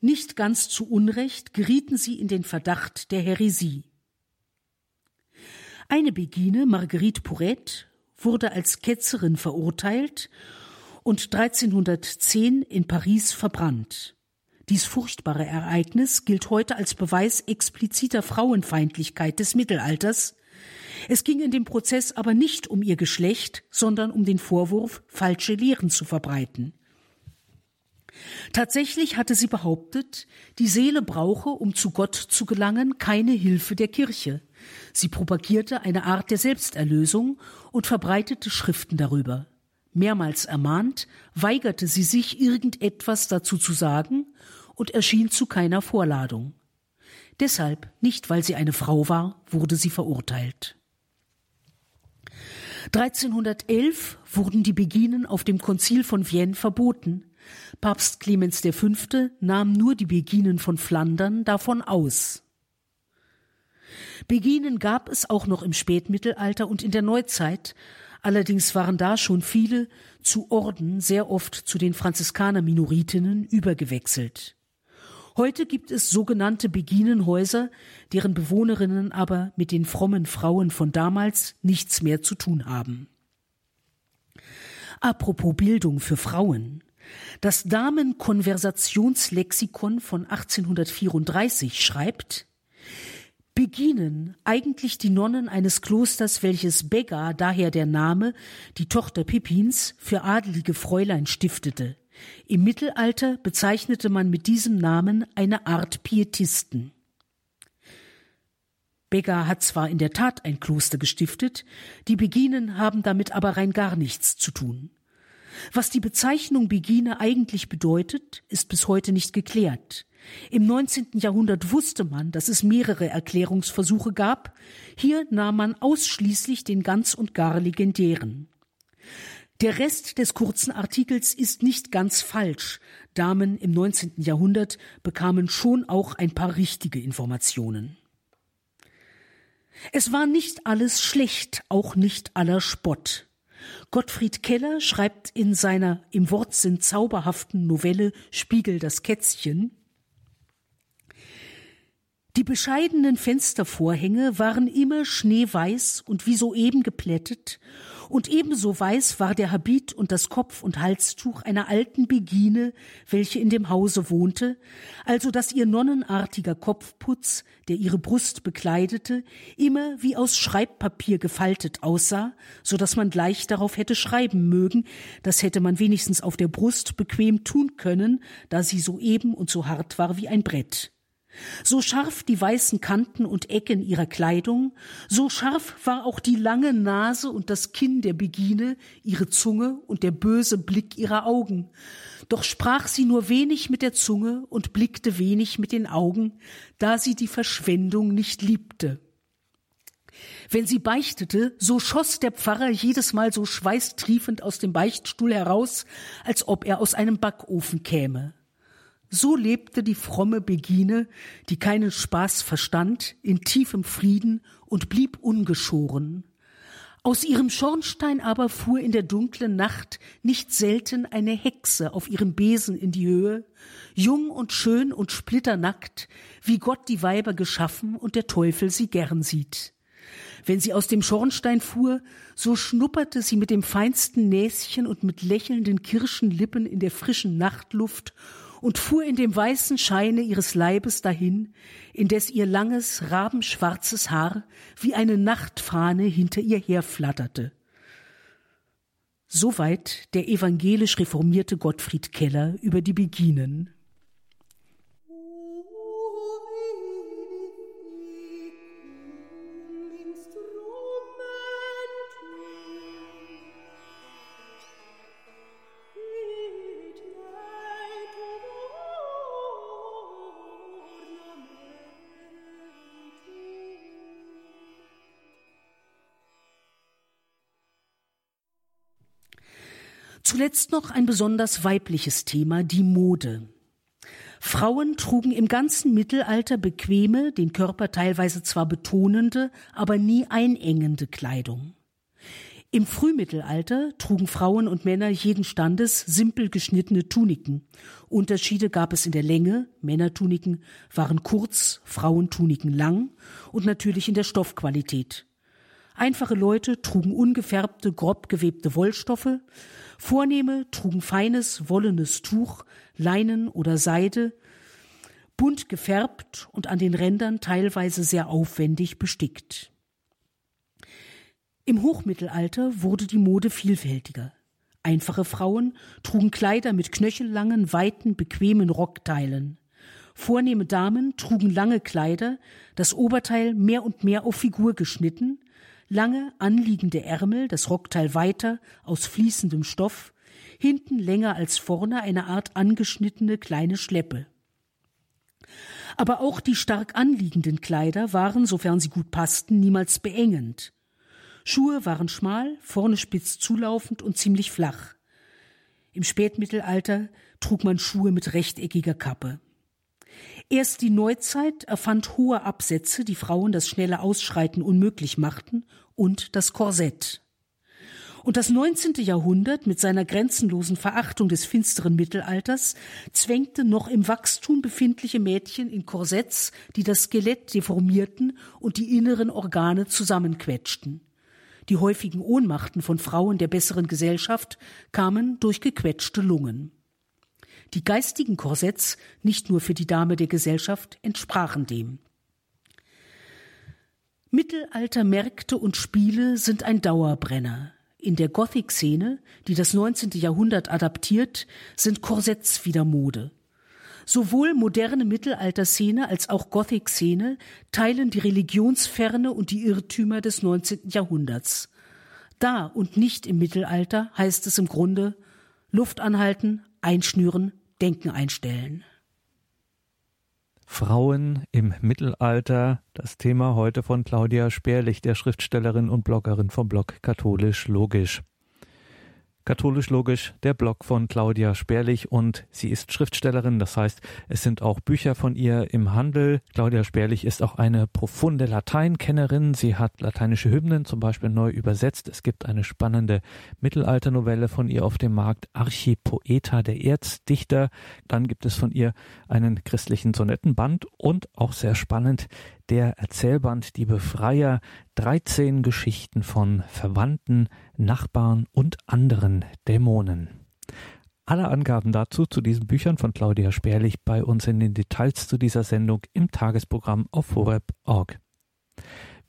Nicht ganz zu Unrecht gerieten sie in den Verdacht der Häresie. Eine Begine, Marguerite Pourret, wurde als Ketzerin verurteilt und 1310 in Paris verbrannt. Dies furchtbare Ereignis gilt heute als Beweis expliziter Frauenfeindlichkeit des Mittelalters. Es ging in dem Prozess aber nicht um ihr Geschlecht, sondern um den Vorwurf, falsche Lehren zu verbreiten. Tatsächlich hatte sie behauptet, die Seele brauche, um zu Gott zu gelangen, keine Hilfe der Kirche. Sie propagierte eine Art der Selbsterlösung und verbreitete Schriften darüber. Mehrmals ermahnt, weigerte sie sich, irgendetwas dazu zu sagen und erschien zu keiner Vorladung. Deshalb, nicht weil sie eine Frau war, wurde sie verurteilt. 1311 wurden die Beginen auf dem Konzil von Vienne verboten. Papst Clemens V. nahm nur die Beginen von Flandern davon aus. Beginen gab es auch noch im Spätmittelalter und in der Neuzeit, allerdings waren da schon viele zu Orden, sehr oft zu den Franziskaner-Minoritinnen übergewechselt. Heute gibt es sogenannte Beginenhäuser, deren Bewohnerinnen aber mit den frommen Frauen von damals nichts mehr zu tun haben. Apropos Bildung für Frauen. Das Damenkonversationslexikon von 1834 schreibt, Beginen, eigentlich die Nonnen eines Klosters, welches Begga, daher der Name, die Tochter Pippins, für adelige Fräulein stiftete. Im Mittelalter bezeichnete man mit diesem Namen eine Art Pietisten. Beggar hat zwar in der Tat ein Kloster gestiftet, die Beginen haben damit aber rein gar nichts zu tun. Was die Bezeichnung Begine eigentlich bedeutet, ist bis heute nicht geklärt. Im 19. Jahrhundert wusste man, dass es mehrere Erklärungsversuche gab. Hier nahm man ausschließlich den ganz und gar legendären. Der Rest des kurzen Artikels ist nicht ganz falsch. Damen im 19. Jahrhundert bekamen schon auch ein paar richtige Informationen. Es war nicht alles schlecht, auch nicht aller Spott. Gottfried Keller schreibt in seiner im Wortsinn zauberhaften Novelle Spiegel das Kätzchen die bescheidenen Fenstervorhänge waren immer schneeweiß und wie soeben geplättet, und ebenso weiß war der Habit und das Kopf- und Halstuch einer alten Begine, welche in dem Hause wohnte, also dass ihr nonnenartiger Kopfputz, der ihre Brust bekleidete, immer wie aus Schreibpapier gefaltet aussah, so dass man gleich darauf hätte schreiben mögen, das hätte man wenigstens auf der Brust bequem tun können, da sie so eben und so hart war wie ein Brett. So scharf die weißen Kanten und Ecken ihrer Kleidung, so scharf war auch die lange Nase und das Kinn der Begine, ihre Zunge und der böse Blick ihrer Augen. Doch sprach sie nur wenig mit der Zunge und blickte wenig mit den Augen, da sie die Verschwendung nicht liebte. Wenn sie beichtete, so schoss der Pfarrer jedes Mal so schweißtriefend aus dem Beichtstuhl heraus, als ob er aus einem Backofen käme. So lebte die fromme Begine, die keinen Spaß verstand, in tiefem Frieden und blieb ungeschoren. Aus ihrem Schornstein aber fuhr in der dunklen Nacht nicht selten eine Hexe auf ihrem Besen in die Höhe, jung und schön und splitternackt, wie Gott die Weiber geschaffen und der Teufel sie gern sieht. Wenn sie aus dem Schornstein fuhr, so schnupperte sie mit dem feinsten Näschen und mit lächelnden Kirschenlippen in der frischen Nachtluft und fuhr in dem weißen Scheine ihres Leibes dahin, indes ihr langes, rabenschwarzes Haar wie eine Nachtfahne hinter ihr herflatterte. Soweit der evangelisch reformierte Gottfried Keller über die Beginen. Zuletzt noch ein besonders weibliches Thema, die Mode. Frauen trugen im ganzen Mittelalter bequeme, den Körper teilweise zwar betonende, aber nie einengende Kleidung. Im Frühmittelalter trugen Frauen und Männer jeden Standes simpel geschnittene Tuniken. Unterschiede gab es in der Länge, Männertuniken waren kurz, Frauentuniken lang und natürlich in der Stoffqualität. Einfache Leute trugen ungefärbte, grob gewebte Wollstoffe, Vornehme trugen feines, wollenes Tuch, Leinen oder Seide, bunt gefärbt und an den Rändern teilweise sehr aufwendig bestickt. Im Hochmittelalter wurde die Mode vielfältiger. Einfache Frauen trugen Kleider mit knöchellangen, weiten, bequemen Rockteilen. Vornehme Damen trugen lange Kleider, das Oberteil mehr und mehr auf Figur geschnitten, lange anliegende Ärmel, das Rockteil weiter, aus fließendem Stoff, hinten länger als vorne eine Art angeschnittene kleine Schleppe. Aber auch die stark anliegenden Kleider waren, sofern sie gut passten, niemals beengend. Schuhe waren schmal, vorne spitz zulaufend und ziemlich flach. Im Spätmittelalter trug man Schuhe mit rechteckiger Kappe. Erst die Neuzeit erfand hohe Absätze, die Frauen das schnelle Ausschreiten unmöglich machten, und das Korsett. Und das 19. Jahrhundert mit seiner grenzenlosen Verachtung des finsteren Mittelalters zwängte noch im Wachstum befindliche Mädchen in Korsetts, die das Skelett deformierten und die inneren Organe zusammenquetschten. Die häufigen Ohnmachten von Frauen der besseren Gesellschaft kamen durch gequetschte Lungen. Die geistigen Korsetts, nicht nur für die Dame der Gesellschaft, entsprachen dem. Mittelalter Märkte und Spiele sind ein Dauerbrenner. In der Gothic-Szene, die das 19. Jahrhundert adaptiert, sind Korsetts wieder Mode. Sowohl moderne Mittelalterszene als auch Gothic-Szene teilen die Religionsferne und die Irrtümer des 19. Jahrhunderts. Da und nicht im Mittelalter heißt es im Grunde Luft anhalten, einschnüren, Denken einstellen. Frauen im Mittelalter, das Thema heute von Claudia Sperlich, der Schriftstellerin und Bloggerin vom Blog Katholisch Logisch. Katholisch Logisch, der Blog von Claudia Sperlich und sie ist Schriftstellerin, das heißt, es sind auch Bücher von ihr im Handel. Claudia Sperlich ist auch eine profunde Lateinkennerin. Sie hat lateinische Hymnen zum Beispiel neu übersetzt. Es gibt eine spannende Mittelalternovelle von ihr auf dem Markt, Archipoeta, der Erzdichter. Dann gibt es von ihr einen christlichen Sonettenband und auch sehr spannend der Erzählband Die Befreier 13 Geschichten von Verwandten, Nachbarn und anderen Dämonen. Alle Angaben dazu zu diesen Büchern von Claudia Sperlich bei uns in den Details zu dieser Sendung im Tagesprogramm auf horeb.org.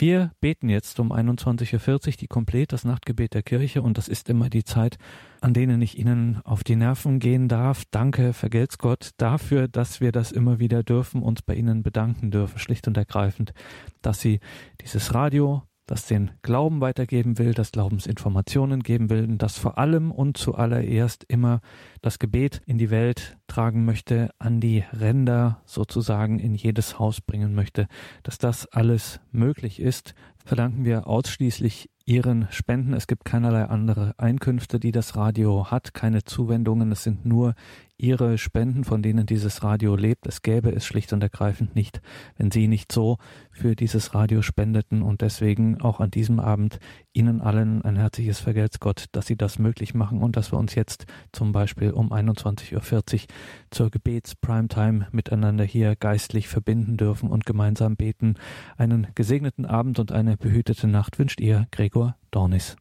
Wir beten jetzt um 21.40 Uhr die Komplett, das Nachtgebet der Kirche und das ist immer die Zeit, an denen ich Ihnen auf die Nerven gehen darf. Danke, vergelt's Gott, dafür, dass wir das immer wieder dürfen, uns bei Ihnen bedanken dürfen, schlicht und ergreifend, dass Sie dieses Radio das den Glauben weitergeben will, das Glaubensinformationen geben will, das vor allem und zuallererst immer das Gebet in die Welt tragen möchte, an die Ränder sozusagen in jedes Haus bringen möchte, dass das alles möglich ist, verdanken wir ausschließlich Ihren Spenden. Es gibt keinerlei andere Einkünfte, die das Radio hat, keine Zuwendungen. Es sind nur Ihre Spenden, von denen dieses Radio lebt. Es gäbe es schlicht und ergreifend nicht, wenn Sie nicht so für dieses Radio spendeten. Und deswegen auch an diesem Abend Ihnen allen ein herzliches Vergelt's Gott, dass Sie das möglich machen und dass wir uns jetzt zum Beispiel um 21.40 Uhr zur Gebets-Primetime miteinander hier geistlich verbinden dürfen und gemeinsam beten. Einen gesegneten Abend und eine behütete Nacht wünscht Ihr Gregor Dornis.